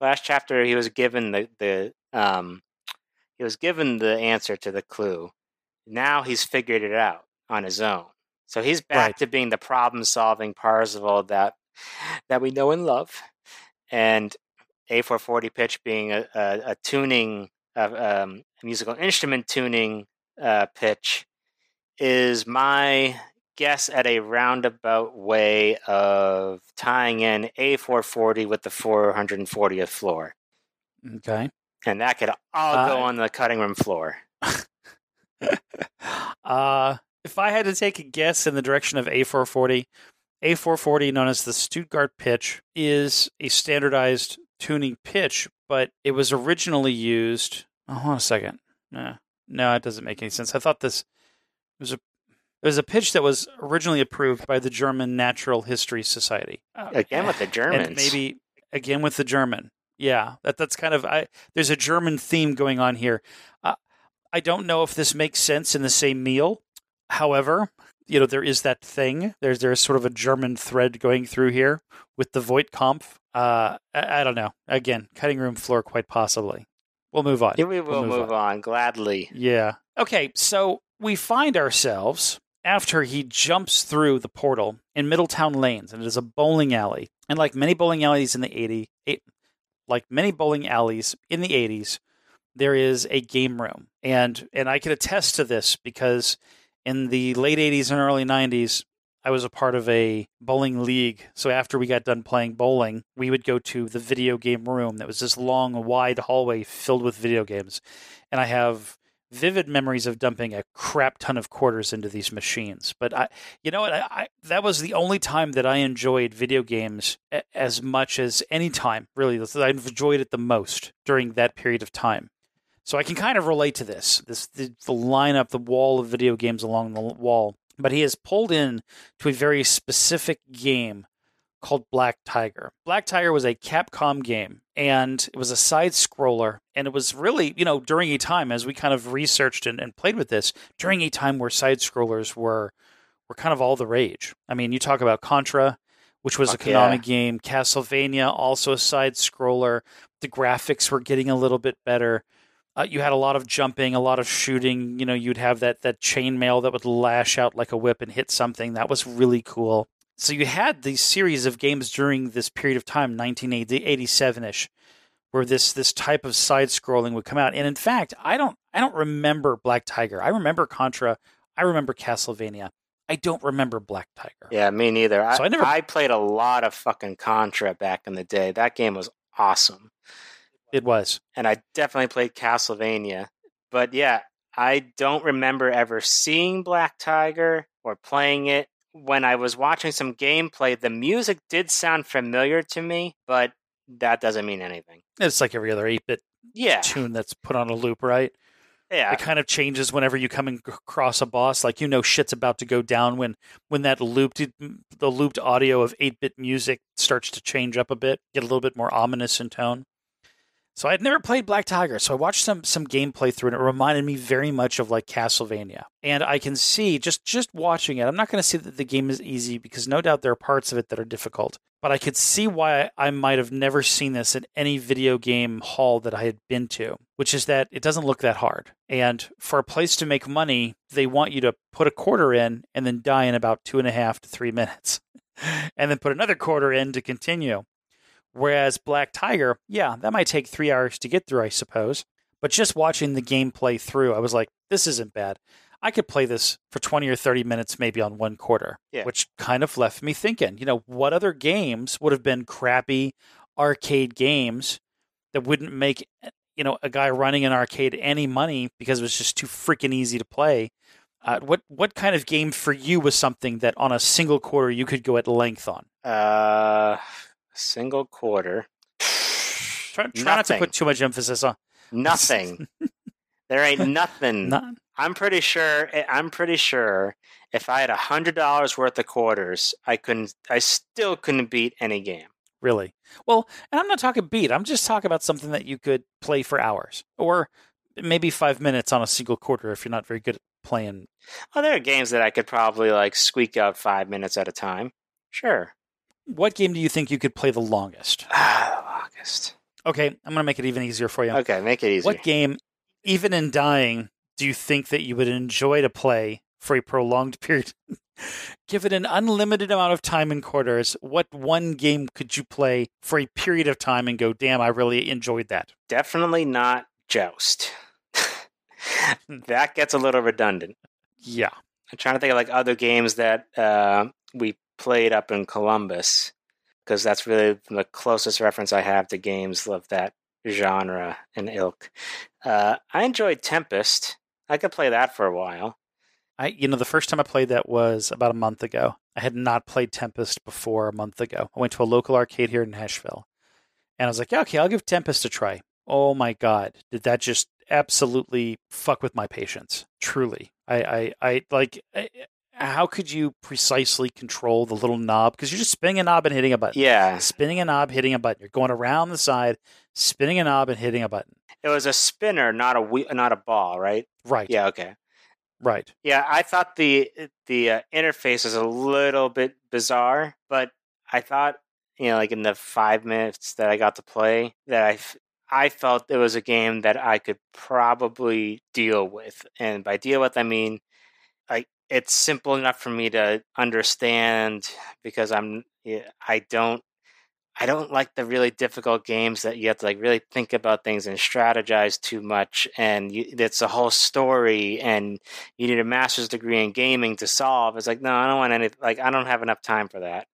last chapter he was given the the um he was given the answer to the clue. Now he's figured it out on his own. So he's back Right. to being the problem solving Parzival that that we know and love. And A440 pitch being a, a, a tuning of um, a musical instrument tuning uh, pitch is my guess at a roundabout way of tying in A440 with the 440th floor. Okay. And that could all go Uh, on the cutting room floor. (laughs) uh, if I had to take a guess in the direction of A440, A440, known as the Stuttgart pitch, is a standardized tuning pitch, but it was originally used. Oh, hold on a second. No, no, it doesn't make any sense. I thought this was a it was a pitch that was originally approved by the German Natural History Society. Uh, Again with the Germans. and maybe again with the German. Yeah, that that's kind of I. There's a German theme going on here. Uh, I don't know if this makes sense in the same meal. However, you know there is that thing. There's there's sort of a German thread going through here with the Voight-Kampff. Uh, I, I don't know. Again, cutting room floor, quite possibly. We'll move on. Yeah, we will We'll move move on gladly. Yeah. Okay, so we find ourselves after he jumps through the portal in Middletown Lanes, and it is a bowling alley. And like many bowling alleys in the 80, eight, like many bowling alleys in the 80s, there is a game room. And and I can attest to this because in the late 80s and early 90s, I was a part of a bowling league. So after we got done playing bowling, we would go to the video game room that was this long, wide hallway filled with video games. And I have vivid memories of dumping a crap ton of quarters into these machines. But I, you know what? I, I, that was the only time that I enjoyed video games a- as much as any time. Really, I enjoyed it the most during that period of time. So I can kind of relate to this. This the, the lineup, the wall of video games along the wall. But he has pulled in to a very specific game called Black Tiger. Black Tiger was a Capcom game and it was a side scroller and it was really, you know, during a time as we kind of researched and, and played with this, during a time where side scrollers were were kind of all the rage. I mean, you talk about Contra, which was Fuck a Konami yeah. game, Castlevania, also a side scroller. The graphics were getting a little bit better. Uh, you had a lot of jumping, a lot of shooting. You know, you'd have that that chainmail that would lash out like a whip and hit something. That was really cool. So you had these series of games during this period of time, 1987 ish, where this this type of side scrolling would come out. And in fact, I don't I don't remember Black Tiger. I remember Contra. I remember Castlevania. I don't remember Black Tiger. Yeah, me neither. So I, I never- I played a lot of fucking Contra back in the day. That game was awesome. It was. and I definitely played Castlevania. But yeah, I don't remember ever seeing Black Tiger or playing it. When I was watching some gameplay, the music did sound familiar to me, but that doesn't mean anything. It's like every other 8 bit Yeah, tune that's put on a loop, right? yeah, It kind of changes whenever you come across a boss. Like you know shit's about to go down when when that looped the looped audio of 8 bit music starts to change up a bit, get a little bit more ominous in tone. So I had never played Black Tiger, so I watched some some gameplay through and It reminded me very much of like Castlevania, and I can see just just watching it. I'm not going to say that the game is easy because no doubt there are parts of it that are difficult, but I could see why I might have never seen this in any video game hall that I had been to, which is that it doesn't look that hard. And for a place to make money, they want you to put a quarter in and then die in about two and a half to three minutes, (laughs) and then put another quarter in to continue. Whereas Black Tiger, yeah, that might take three hours to get through, I suppose. But just watching the gameplay through, I was like, this isn't bad. I could play this for 20 or 30 minutes, maybe on one quarter, Yeah. which kind of left me thinking, you know, what other games would have been crappy arcade games that wouldn't make, you know, a guy running an arcade any money because it was just too freaking easy to play? Uh, what what kind of game for you was something that on a single quarter you could go at length on? uh, single quarter. Try, try not to put too much emphasis on Nothing. (laughs) there ain't nothing. Not, I'm pretty sure. eh, I'm pretty sure. If I had a hundred dollars worth of quarters, I couldn't. I still couldn't beat any game. really. Well, and I'm not talking beat. I'm just talking about something that you could play for hours or maybe five minutes on a single quarter if you're not very good at playing. Well, there are games that I could probably like squeak out five minutes at a time. Sure. What game do you think you could play the longest? Ah, August. Okay, I'm going to make it even easier for you. Okay, make it easy. What game, even in dying, do you think that you would enjoy to play for a prolonged (laughs) period? Given an unlimited amount of time in quarters, what one game could you play for a period of time and go, damn, I really enjoyed that? Definitely not Joust. (laughs) that gets a little redundant. Yeah. I'm trying to think of like other games that uh, we played up in Columbus because that's really the closest reference I have to games of that genre and ilk. Uh, I enjoyed Tempest. I could play that for a while. I, you know, the first time I played that was about a month ago. I had not played Tempest before a month ago. I went to a local arcade here in Nashville, and I was like, yeah, okay, I'll give Tempest a try. Oh my god, did that just absolutely fuck with my patience? Truly, I, I, I like. How could you precisely control the little knob? Because you're just spinning a knob and hitting a button. Yeah, Spinning a knob, hitting a button. You're going around the side, spinning a knob and hitting a button. it was a spinner, not a wheel, not a ball, right? Right. Yeah, okay. Right. Yeah, I thought the the uh, interface was a little bit bizarre, but I thought you know, like in the five minutes that I got to play, that I f- I felt it was a game that I could probably deal with, and by deal with I mean like it's simple enough for me to understand because I'm I don't I don't like the really difficult games that you have to like really think about things and strategize too much, and you, it's a whole story, and you need a master's degree in gaming to solve. It's like no, I don't want any like I don't have enough time for that.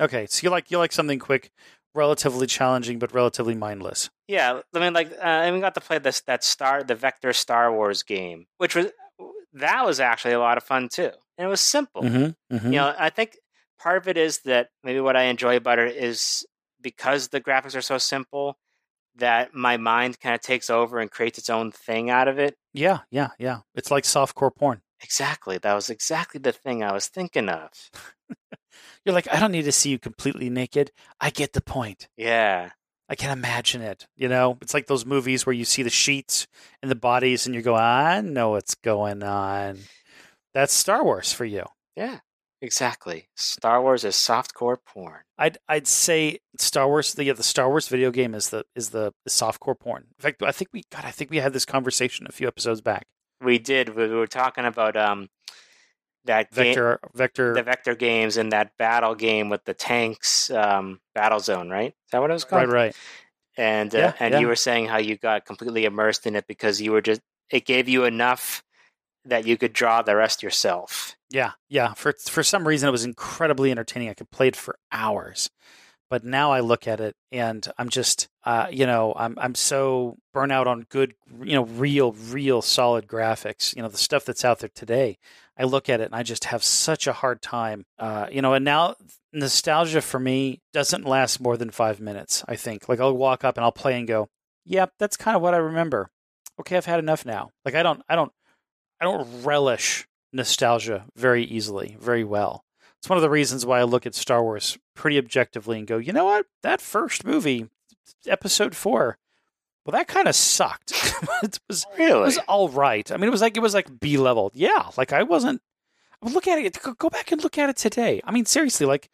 Okay. So you like you like something quick, relatively challenging, but relatively mindless. Yeah, I mean, like, uh, and we got to play this that Star the Vector Star Wars game, which was that was actually a lot of fun too, and it was simple. Mm-hmm. mm-hmm. You know, I think part of it is that maybe what I enjoy about it is because the graphics are so simple that my mind kind of takes over and creates its own thing out of it. Yeah, yeah, yeah. It's like softcore porn. Exactly, that was exactly the thing I was thinking of. (laughs) You're like, I don't need to see you completely naked. I get the point. Yeah, I can imagine it. You know, it's like those movies where you see the sheets and the bodies and you go, I know what's going on. That's Star Wars for you. yeah, exactly. Star Wars is softcore porn. I'd I'd say Star Wars the yeah, the Star Wars video game is the is the, the softcore porn. In fact, I think we God, I think we had this conversation a few episodes back. We did. We were talking about um that Vector, Vector. the vector games and that battle game with the tanks, um, Battle Zone, right? Is that what it was called? right, right. And uh, Yeah, and yeah. you were saying how you got completely immersed in it because you were just it gave you enough that you could draw the rest yourself. Yeah, yeah. For for some reason, it was incredibly entertaining. I could play it for hours, but now I look at it and I'm just, uh, you know, I'm I'm so burnt out on good, you know, real, real solid graphics. You know, the stuff that's out there today. I look at it and I just have such a hard time. Uh, you know, and now nostalgia for me doesn't last more than five minutes. I think. Like I'll walk up and I'll play and go, "Yep, that's kind of what I remember." Okay, I've had enough now. Like I don't, I don't, I don't relish nostalgia very easily, very well. It's one of the reasons why I look at Star Wars pretty objectively and go, you know what? That first movie, episode four, well, that kind of sucked. (laughs) it was it was all right. I mean, it was like it was like B level. Yeah, like I wasn't. I look at it. Go, back and look at it today. I mean, seriously, like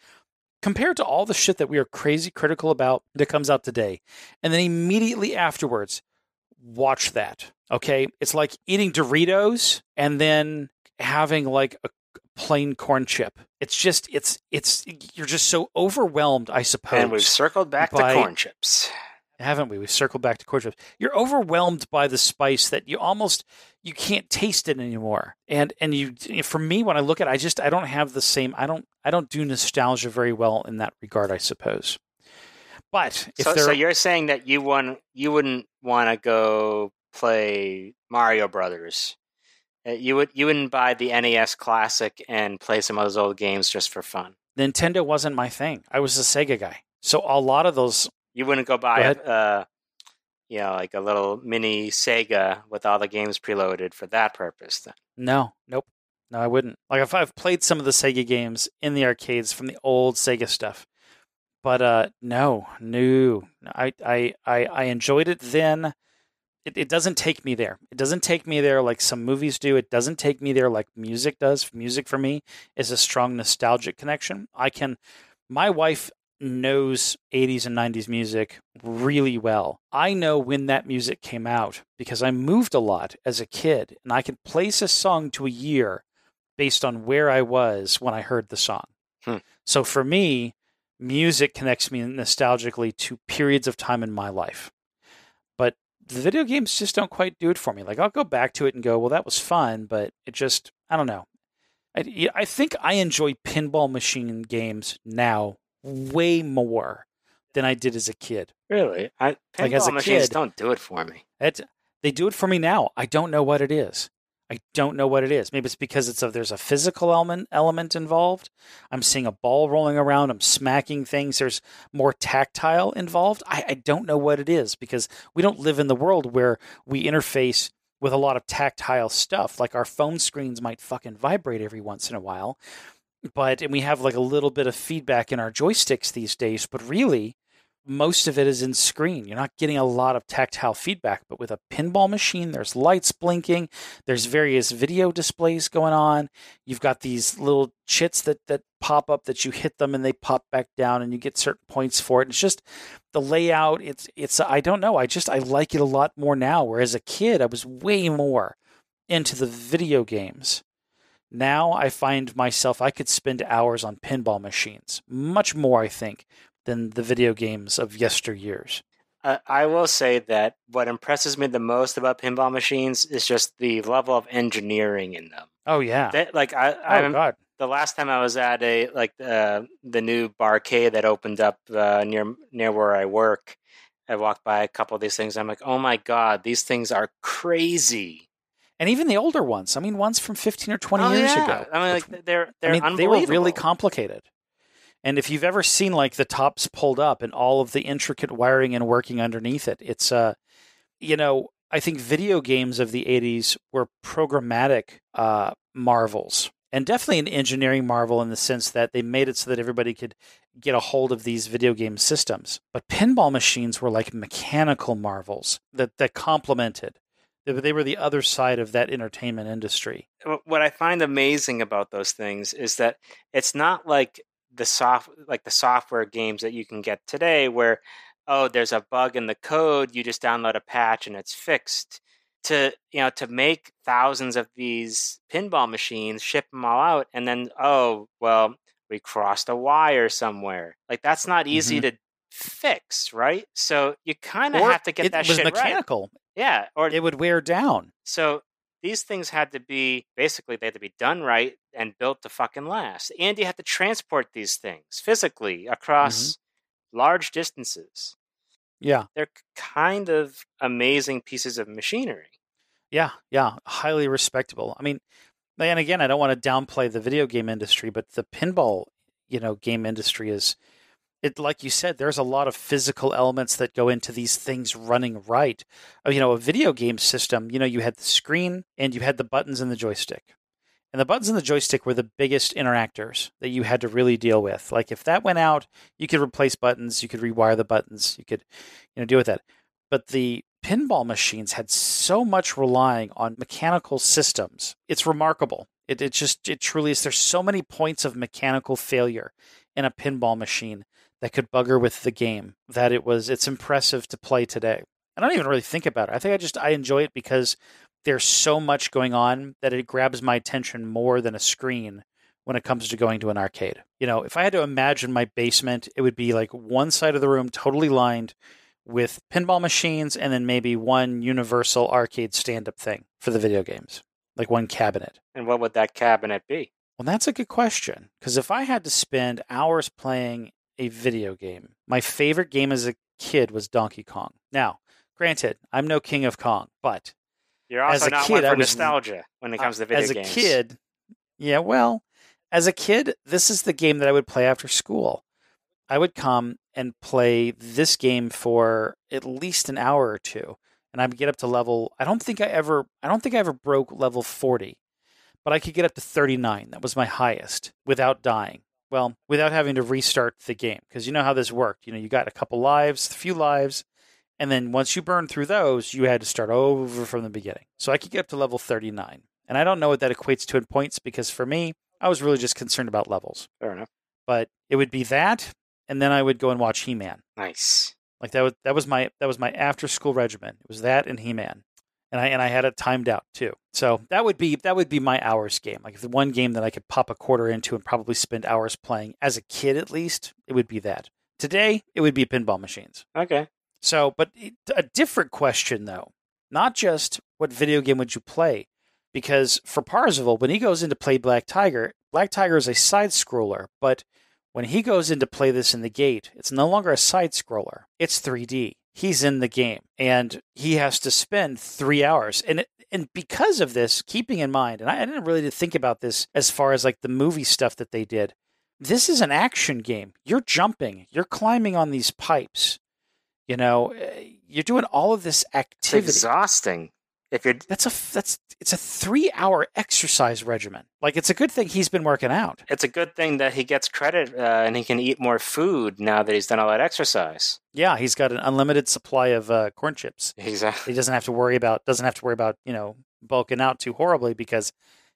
compared to all the shit that we are crazy critical about that comes out today, and then immediately afterwards, watch that. Okay, it's like eating Doritos and then having like a plain corn chip. It's just it's it's you're just so overwhelmed. I suppose and we've circled back to corn chips. Haven't we? We've circled back to corn chips. You're overwhelmed by the spice that you almost you can't taste it anymore. And and you for me when I look at it, I just I don't have the same I don't I don't do nostalgia very well in that regard, I suppose. But So, so you're saying that you want you wouldn't want to go play Mario Brothers. Uh, You would you wouldn't buy the NES Classic and play some of those old games just for fun. Nintendo wasn't my thing. I was a Sega guy. So a lot of those You wouldn't go buy Go a, uh, you know, like a little mini Sega with all the games preloaded for that purpose. Then no, nope. No, I wouldn't. Like if I've played some of the Sega games in the arcades from the old Sega stuff. But uh no, no. I I I, I enjoyed it then. It, it doesn't take me there. It doesn't take me there like some movies do. It doesn't take me there like music does. Music for me is a strong nostalgic connection. I can my wife knows 80s and 90s music really well. I know when that music came out because I moved a lot as a kid and I can place a song to a year based on where I was when I heard the song. Hmm. So for me, music connects me nostalgically to periods of time in my life. But the video games just don't quite do it for me. Like I'll go back to it and go, well, that was fun, but it just, I don't know. I, I think I enjoy pinball machine games now way more than I did as a kid. really, I, Like, as a machines kid- don't do it for me. It, they do it for me now. I don't know what it is. I don't know what it is. Maybe it's because it's a, there's a physical element element involved. I'm seeing a ball rolling around. I'm smacking things. There's more tactile involved. I, I don't know what it is because we don't live in the world where we interface with a lot of tactile stuff. Like our phone screens might fucking vibrate every once in a while, but and we have like a little bit of feedback in our joysticks these days. But really, most of it is in screen. You're not getting a lot of tactile feedback, but with a pinball machine, there's lights blinking, there's various video displays going on. You've got these little chits that that pop up that you hit them and they pop back down and you get certain points for it. It's just the layout, it's it's I don't know, I just I like it a lot more now whereas a kid I was way more into the video games. Now I find myself I could spend hours on pinball machines, much more I think than the video games of yesteryears. Uh, I will say that what impresses me the most about pinball machines is just the level of engineering in them. Oh yeah. That, like I, oh I'm, god. the last time I was at a like uh, the new barcade that opened up uh, near near where I work, I walked by a couple of these things. I'm like, oh my god, these things are crazy. And even the older ones. I mean, ones from 15 or 20 Oh, years yeah. ago. I mean, like they're they're I mean, they were really complicated. And if you've ever seen like the tops pulled up and all of the intricate wiring and working underneath it, it's uh you know, I think video games of the 80s were programmatic uh marvels. And definitely an engineering marvel in the sense that they made it so that everybody could get a hold of these video game systems. But pinball machines were like mechanical marvels that that complemented. They, they were the other side of that entertainment industry. What I find amazing about those things is that it's not like the soft like the software games that you can get today where oh there's a bug in the code you just download a patch and it's fixed to you know to make thousands of these pinball machines, ship them all out, and then oh well, we crossed a wire somewhere. Like that's not easy Mhm. to fix, right? So you kind of have to get it that was shit right. Yeah, or It would wear down. so these things had to be basically they had to be done right and built to fucking last. And you had to transport these things physically mm-hmm. across large distances. Yeah, They're kind of amazing pieces of machinery. yeah, yeah. Highly respectable. I mean, and again, I don't want to downplay the video game industry, but the pinball, you know, game industry is it like you said there's a lot of physical elements that go into these things running right. Uh, you know a video game system you know you had the screen and you had the buttons and the joystick. And the buttons and the joystick were the biggest interactors that you had to really deal with. Like if that went out you could replace buttons you could rewire the buttons you could you know deal with that. But the pinball machines had so much relying on mechanical systems. It's remarkable. It, it just it truly is. There's so many points of mechanical failure in a pinball machine that could bugger with the game that it was it's impressive to play today. I don't even really think about it. I think I just I enjoy it because there's so much going on that it grabs my attention more than a screen when it comes to going to an arcade. You know, if I had to imagine my basement, it would be like one side of the room totally lined with pinball machines and then maybe one universal arcade stand-up thing for the video games, like one cabinet. And what would that cabinet be? Well, that's a good question. Because if I had to spend hours playing a video game, my favorite game as a kid was Donkey Kong. Now, granted, I'm no king of Kong, but You're As a not kid, one I for was- nostalgia when it uh, comes to video as a kid, yeah, well, as a kid, this is the game that I would play after school. I would come and play this game for at least an hour or two, and I'd get up to level. I don't think I ever. I don't think I ever broke level forty, but I could get up to thirty nine. That was my highest without dying. Well, without having to restart the game, because you know how this worked. You know, you got a couple lives, a few lives, and then once you burned through those, you had to start over from the beginning. So I could get up to level 39. And I don't know what that equates to in points because for me, I was really just concerned about levels. Fair enough. But it would be that, and then I would go and watch He Man. Nice. Like that was that was my that was my after school regimen. It was that and He Man. And I and I had it timed out too. So that would be that would be my hours game. Like the one game that I could pop a quarter into and probably spend hours playing as a kid at least, it would be that. Today, it would be pinball machines. Okay. So, but a different question though, not just what video game would you play, because for Parzival, when he goes in to play Black Tiger, Black Tiger is a side scroller, but when he goes in to play this in the gate, it's no longer a side scroller; it's 3D. He's in the game, and he has to spend three hours, and and because of this, keeping in mind, and I, didn't really think about this as far as like the movie stuff that they did. This is an action game. You're jumping, you're climbing on these pipes. You know, eh, you're doing all of this It's activity. exhausting. If you're That's a that's it's a three hour exercise regimen. Like it's a good thing he's been working out. it's a good thing that he gets credit uh, and he can eat more food now that he's done all that exercise. Yeah, he's got an unlimited supply of uh, corn chips. Uh, He doesn't have to worry about doesn't have to worry about you know bulking out too horribly because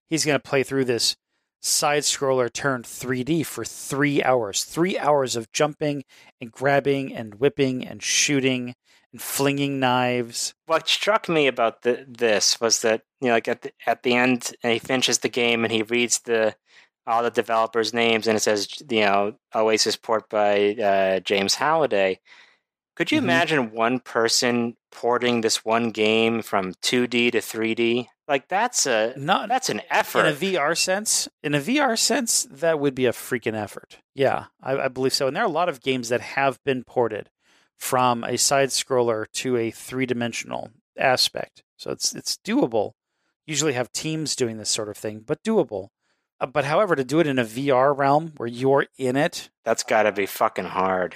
he's going to play through this side scroller turned 3D for three hours. Three hours of jumping and grabbing and whipping and shooting and flinging knives. what struck me about the, this was that you know, like at the, at the end, and he finishes the game and he reads the all the developers' names, and it says you know Oasis port by uh, James Halliday. Could you Mhm. imagine one person porting this one game from 2D to 3D? Like that's a Not that's an effort. in a VR sense, in a VR sense, that would be a freaking effort. Yeah, I, I believe so. And there are a lot of games that have been ported from a side scroller to a three dimensional aspect. So it's it's doable. Usually have teams doing this sort of thing, but doable. Uh, but however, to do it in a VR realm where you're in it, that's got to be fucking hard.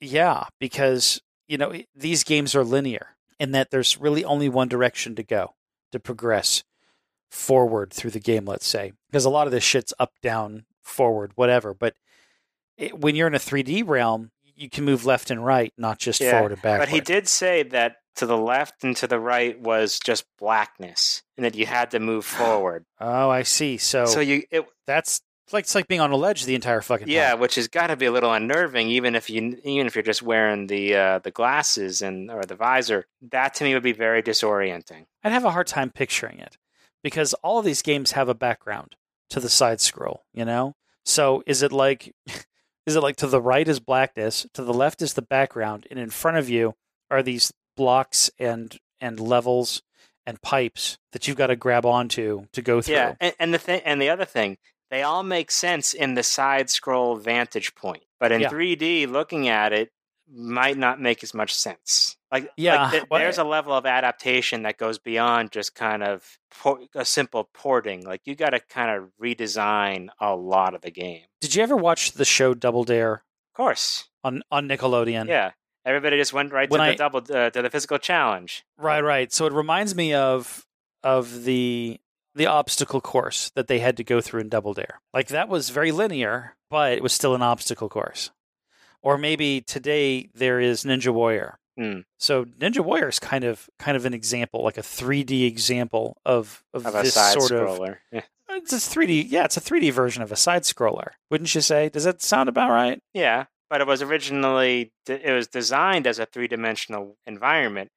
yeah, because you know these games are linear in that there's really only one direction to go to progress forward through the game. Let's say because a lot of this shit's up, down, forward, whatever. But it, when you're in a 3D realm, you can move left and right, not just Yeah, forward and backward. But he did say that to the left and to the right was just blackness, and that you had to move (gasps) forward. Oh, I see. So, so you it that's like it's like being on a ledge the entire fucking time. Yeah, which has got to be a little unnerving, even if you even if you're just wearing the uh, the glasses and or the visor. That to me would be very disorienting. I'd have a hard time picturing it because all of these games have a background to the side scroll, you know? So is it like (laughs) is it like to the right is blackness, to the left is the background, and in front of you are these blocks and and levels and pipes that you've got to grab onto to go through. Yeah, and, and the thing and the other thing, they all make sense in the side scroll vantage point, but in Yeah. 3D, looking at it might not make as much sense. Like, Yeah, like (laughs) there's a level of adaptation that goes beyond just kind of por- a simple porting. Like, you got to kind of redesign a lot of the game. Did you ever watch the show Double Dare Of course, on on Nickelodeon? yeah. Everybody just went right to When the I- double uh, to the physical challenge. Right, right. So it reminds me of of the the obstacle course that they had to go through in Double Dare. Like that was very linear, but it was still an obstacle course. Or maybe today there is Ninja Warrior. Hmm. So Ninja Warrior is kind of kind of an example, like a 3D example of of, Of a this side sort of scroller. Yeah. it's a 3D. Yeah, it's a 3D version of a side scroller. Wouldn't you say? Does that sound about right? Yeah, but it was originally it was designed as a three dimensional environment,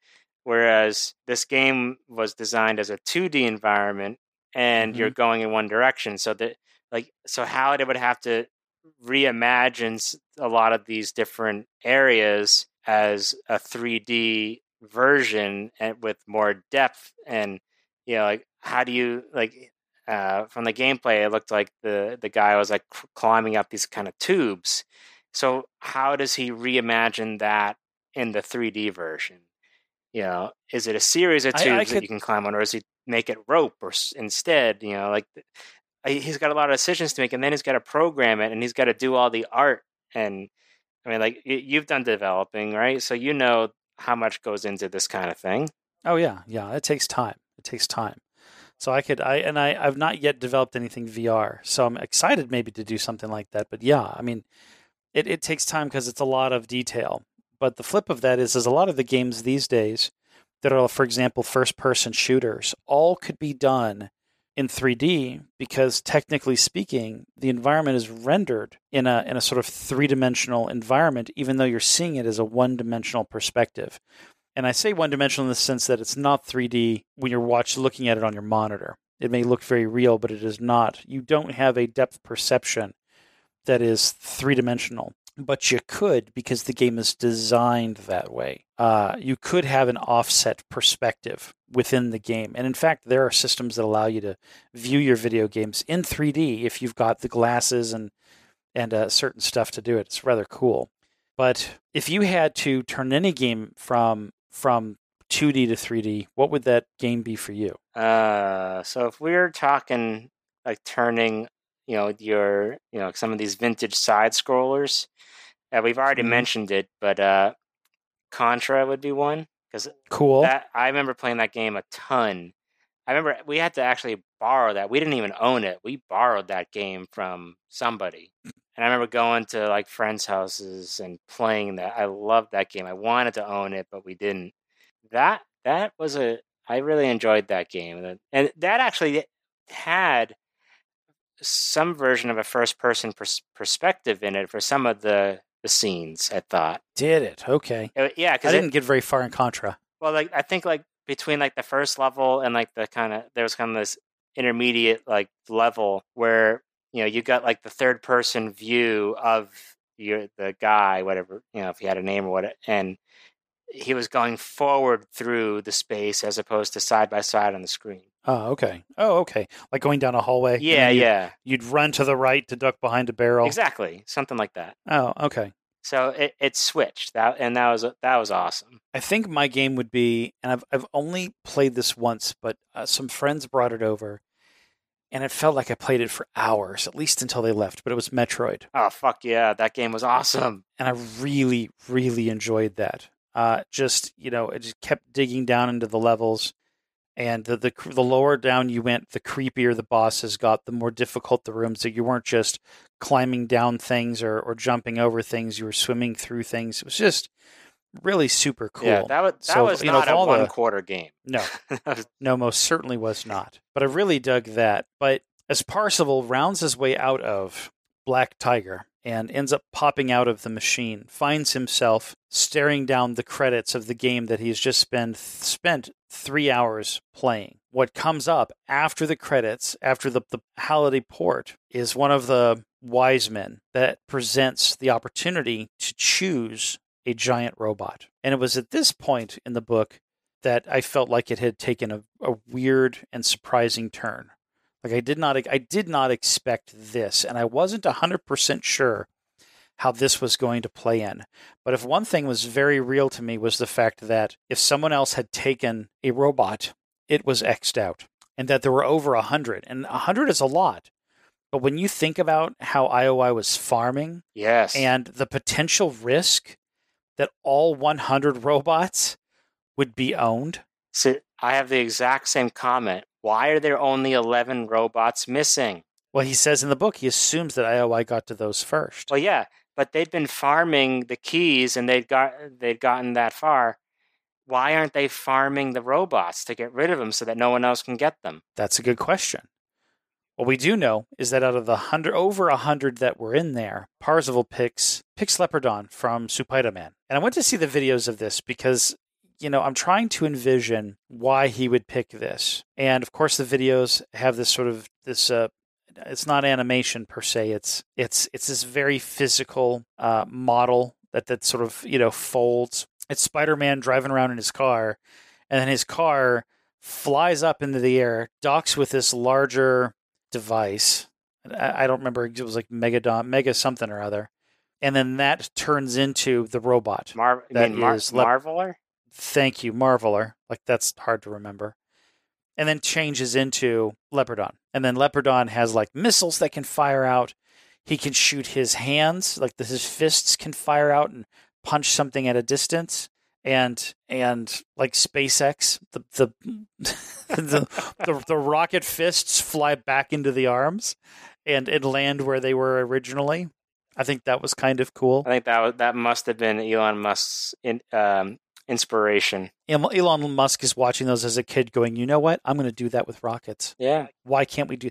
whereas this game was designed as a two D environment, and you're going in one direction. So that like so how they would have to reimagine a lot of these different areas as a 3D version and with more depth and you know like how do you like uh, from the gameplay it looked like the the guy was like climbing up these kind of tubes. So how does he reimagine that in the 3D version? You know is it a series of I- I tubes that you can climb on or does he make it rope or s- instead you know like he's got a lot of decisions to make and then he's got to program it and he's got to do all the art and i mean like you've done developing right so you know how much goes into this kind of thing Oh yeah, yeah. It takes time. It takes time. So I could I and I I've not yet developed anything VR. So I'm excited maybe to do something like that. But yeah, I mean, it it takes time because it's a lot of detail. But the flip of that is is a lot of the games these days that are, for example, first person shooters, all could be done in 3D because technically speaking, the environment is rendered in a in a sort of three dimensional environment, even though you're seeing it as a one dimensional perspective. And I say one dimensional in the sense that it's not 3D when you're watch looking at it on your monitor. It may look very real, but it is not. You don't have a depth perception that is three dimensional, but you could because the game is designed that way. Uh, you could have an offset perspective within the game. And in fact, there are systems that allow you to view your video games in 3D if you've got the glasses and and uh, certain stuff to do it. It's rather cool. But if you had to turn any game from from 2D to 3D, what would that game be for you? Uh, so if we're talking like turning, you know, your, you know, some of these vintage side scrollers, uh, we've already Mhm. mentioned it, but uh, Contra would be one because Cool. that I remember playing that game a ton. I remember we had to actually borrow that. We didn't even own it. We borrowed that game from somebody. And I remember going to like friends' houses and playing that. I loved that game. I wanted to own it, but we didn't. That that was a I really enjoyed that game. And that actually had some version of a first person pers- perspective in it for some of the the scenes, I thought. Did it? Okay. Uh, yeah, I didn't get very far in Contra. well, like I think like between like the first level and like the kind of there was kind of this intermediate like level where you know you got like the third person view of your the guy whatever you know if he had a name or what and he was going forward through the space as opposed to side by side on the screen. Oh, okay. Oh, okay. Like going down a hallway. Yeah, you'd, yeah, You'd run to the right to duck behind a barrel. exactly, something like that. Oh, okay. So it, it switched that, and that was that was awesome. I think my game would be, and I've I've only played this once, but uh, some friends brought it over, and it felt like I played it for hours, at least until they left. But it was Metroid, Oh fuck yeah, that game was awesome. and I really, really enjoyed that. Uh, just you know, it just kept digging down into the levels, and the, the the lower down you went, the creepier the bosses got, the more difficult the rooms. So you weren't just climbing down things or or jumping over things; you were swimming through things. It was just really super cool. Yeah, that was that So, was you know, not a all the- one quarter game. no, (laughs) no, most certainly was not. But I really dug that. But As Parzival rounds his way out of Black Tiger and ends up popping out of the machine, finds himself staring down the credits of the game that he's just spent spent three hours playing. What comes up after the credits, after the, the Halliday port, is one of the wise men that presents the opportunity to choose a giant robot. And it was at this point in the book that I felt like it had taken a, a weird and surprising turn. Like I did not I did not expect this and I wasn't 100% sure how this was going to play in. But if one thing was very real to me was the fact that if someone else had taken a robot, it was X'd out. And that there were over a hundred. And a hundred is a lot. But when you think about how IOI was farming Yes. and the potential risk that all 100 robots would be owned, so I have the exact same comment. Why are there only 11 robots missing? well, he says in the book, he assumes that IOI got to those first. Well, yeah, but they'd been farming the keys and they'd got they'd gotten that far. Why aren't they farming the robots to get rid of them so that no one else can get them? That's a good question. What we do know is that out of the hundred, over a hundred that were in there, Parzival picks picks Leopardon from Spider-Man, and I went to see the videos of this because you know I'm trying to envision why he would pick this, and of course the videos have this sort of this. Uh, it's not animation per se. It's it's it's this very physical uh, model that that sort of you know folds. It's Spider-Man driving around in his car, and then his car flies up into the air, docks with this larger device. I, I don't remember. It was like Megadon, Mega something or other. And then that turns into the robot. Mar- That Mar- is lep- Marveler? Thank you, Marveler. Like that's hard to remember. And then changes into Leopardon. And then Leopardon has like missiles that can fire out. He can shoot his hands, like his fists can fire out and punch something at a distance. And and like SpaceX, the the (laughs) the, the, the rocket fists fly back into the arms and, and land where they were originally. I think that was kind of cool. I think that was, that must have been Elon Musk's in, um, inspiration. Elon Musk is watching those as a kid, going, "You know what? I'm going to do that with rockets. Yeah, Why can't we do?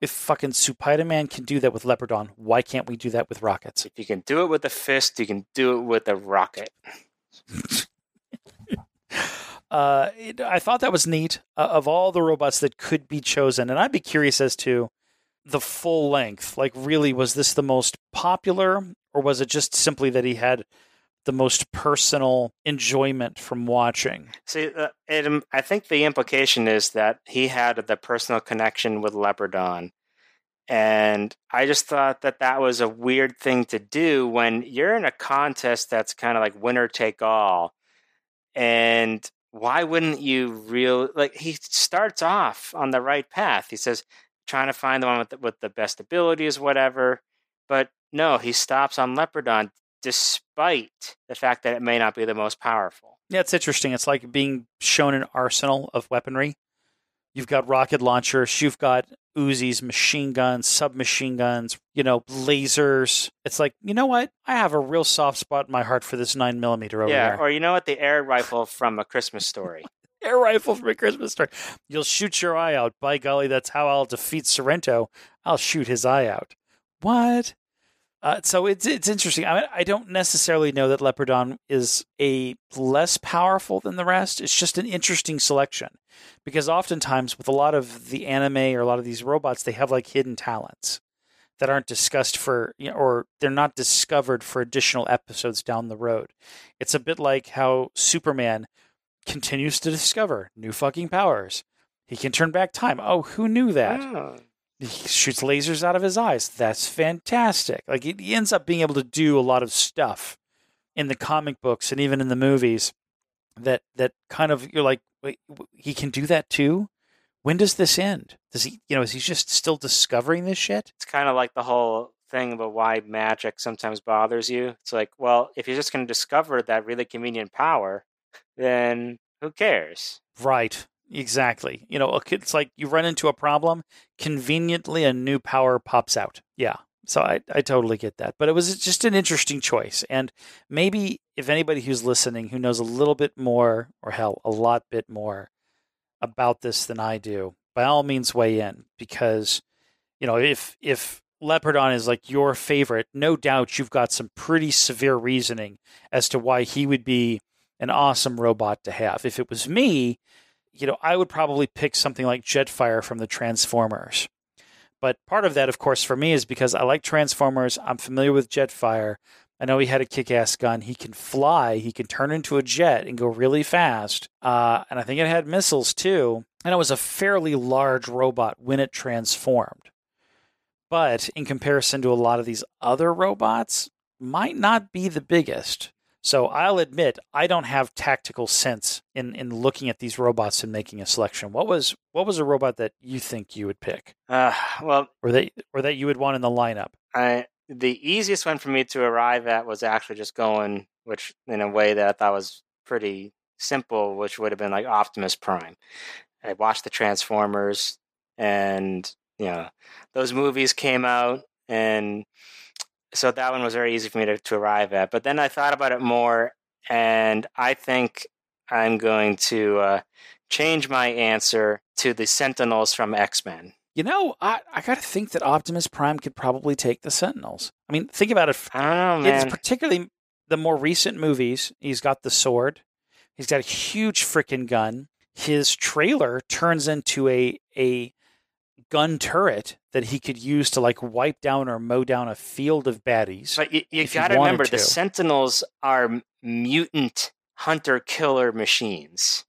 If fucking Spider Man can do that with Leopardon, why can't we do that with rockets?" if you can do it with a fist, you can do it with a rocket. (laughs) Uh, it, I thought that was neat. Uh, of all the robots that could be chosen, and I'd be curious as to the full length. Like, really, was this the most popular, or was it just simply that he had the most personal enjoyment from watching? See, uh, it, I think the implication is that he had the personal connection with Leopardon. And I just thought that that was a weird thing to do when you're in a contest that's kind of like winner take all. And why wouldn't you real like he starts off on the right path. He says trying to find the one with the, with the best abilities, whatever. But no, he stops on Leopardon despite the fact that it may not be the most powerful. Yeah, it's interesting. It's like being shown an arsenal of weaponry. You've got rocket launchers, you've got Uzis, machine guns, submachine guns, you know, lasers. It's like, you know what? I have a real soft spot in my heart for this nine millimeter over yeah, there. or you know what? The air rifle from A Christmas Story. (laughs) Air rifle from a Christmas story. You'll shoot your eye out. By golly, that's how I'll defeat Sorrento. I'll shoot his eye out. What? Uh, so it's it's interesting. I, I don't necessarily know that Leopardon is a less powerful than the rest. It's just an interesting selection because oftentimes with a lot of the anime or a lot of these robots, they have like hidden talents that aren't discussed for you know, or they're not discovered for additional episodes down the road. It's a bit like how Superman continues to discover new fucking powers. He can turn back time. Oh, who knew that? Oh. He shoots lasers out of his eyes. That's fantastic. Like he he ends up being able to do a lot of stuff in the comic books and even in the movies that that kind of you're like, wait, he can do that too. When does this end? Does he, you know, is he just still discovering this shit? It's kind of like the whole thing about why magic sometimes bothers you. It's like, well, if you're just going to discover that really convenient power, then who cares? Right. Exactly. You know, it's like you run into a problem, conveniently a new power pops out. Yeah. So I, I totally get that. But it was just an interesting choice. And maybe if anybody who's listening who knows a little bit more, or hell, a lot bit more about this than I do, by all means weigh in because you know, if if Leopardon is like your favorite, no doubt you've got some pretty severe reasoning as to why he would be an awesome robot to have. If it was me, you know, I would probably pick something like Jetfire from the Transformers. But part of that, of course, for me is because I like Transformers. I'm familiar with Jetfire. I know he had a kick ass gun. He can fly. He can turn into a jet and go really fast. Uh, and I think it had missiles too. And it was a fairly large robot when it transformed. But in comparison to a lot of these other robots, might not be the biggest. So I'll admit I don't have tactical sense in, in looking at these robots and making a selection. What was what was a robot that you think you would pick? Uh, well, or that or that you would want in the lineup? I the easiest one for me to arrive at was actually just going, which in a way that I thought was pretty simple, which would have been like Optimus Prime. I watched the Transformers, and you know those movies came out, and so that one was very easy for me to, to arrive at. But then I thought about it more, and I think I'm going to uh, change my answer to the Sentinels from X Men. You know, I, I got to think that Optimus Prime could probably take the Sentinels. I mean, think about it. I don't know, man. It's particularly the more recent movies. He's got the sword. He's got a huge freaking gun. His trailer turns into a a gun turret that he could use to like wipe down or mow down a field of baddies. But you, you got to remember, the Sentinels are mutant hunter killer machines.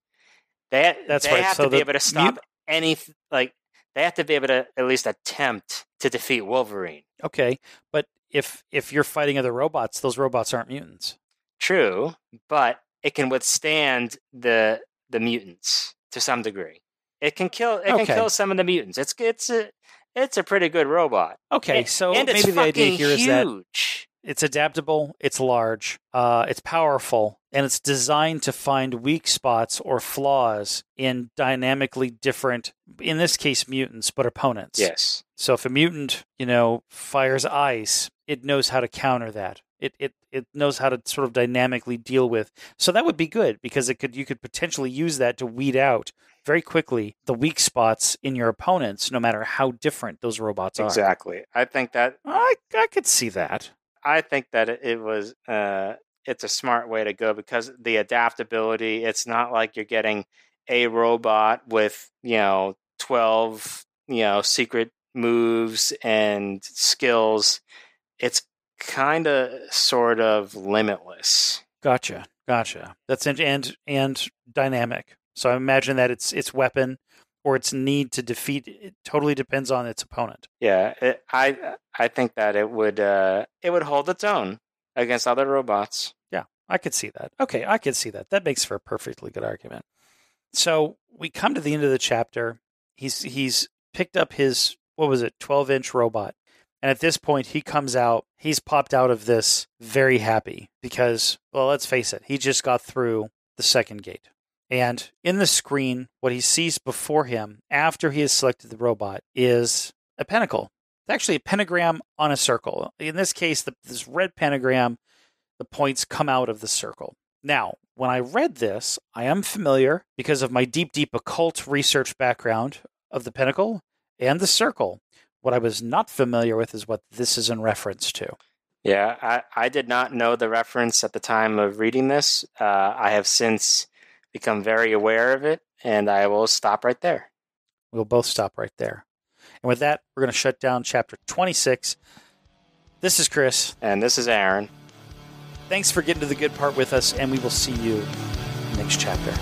They, That's they right. have so to be able to stop mut- any like they have to be able to at least attempt to defeat Wolverine. Okay, but if if you're fighting other robots, those robots aren't mutants. True, but it can withstand the the mutants to some degree. It can kill. It can kill some of the mutants. It's it's a it's a pretty good robot. Okay, And- so and maybe the idea here is that huge. it's adaptable, it's large, uh, it's powerful, and it's designed to find weak spots or flaws in dynamically different, in this case, mutants, but opponents. Yes. So if a mutant, you know, fires ice, it knows how to counter that. It it it knows how to sort of dynamically deal with. So that would be good because it could you could potentially use that to weed out very quickly the weak spots in your opponents, no matter how different those robots are. Exactly. I think that I I could see that. I think that it, was uh, it's a smart way to go because the adaptability. It's not like you're getting a robot with you know twelve you know secret moves and skills. It's kind of sort of limitless. Gotcha, gotcha. That's in, and and dynamic. So I imagine that its its weapon or its need to defeat it totally depends on its opponent. Yeah, it, I I think that it would uh, it would hold its own against other robots. Yeah, I could see that. Okay, I could see that. That makes for a perfectly good argument. So we come to the end of the chapter. He's he's picked up his what was it, twelve inch robot, and at this point he comes out. He's popped out of this very happy because, well, let's face it, he just got through the second gate. And in the screen, what he sees before him after he has selected the robot is a pentacle. It's actually a pentagram on a circle. In this case, the, this red pentagram the points come out of the circle. Now, when I read this, I am familiar because of my deep, deep occult research background of the pentacle and the circle. What I was not familiar with is what this is in reference to. Yeah, I, I did not know the reference at the time of reading this. Uh, I have since become very aware of it, and I will stop right there. We'll both stop right there. And with that, we're going to shut down chapter 26. This is Chris. And this is Aaron. Thanks for getting to the good part with us, and we will see you next chapter.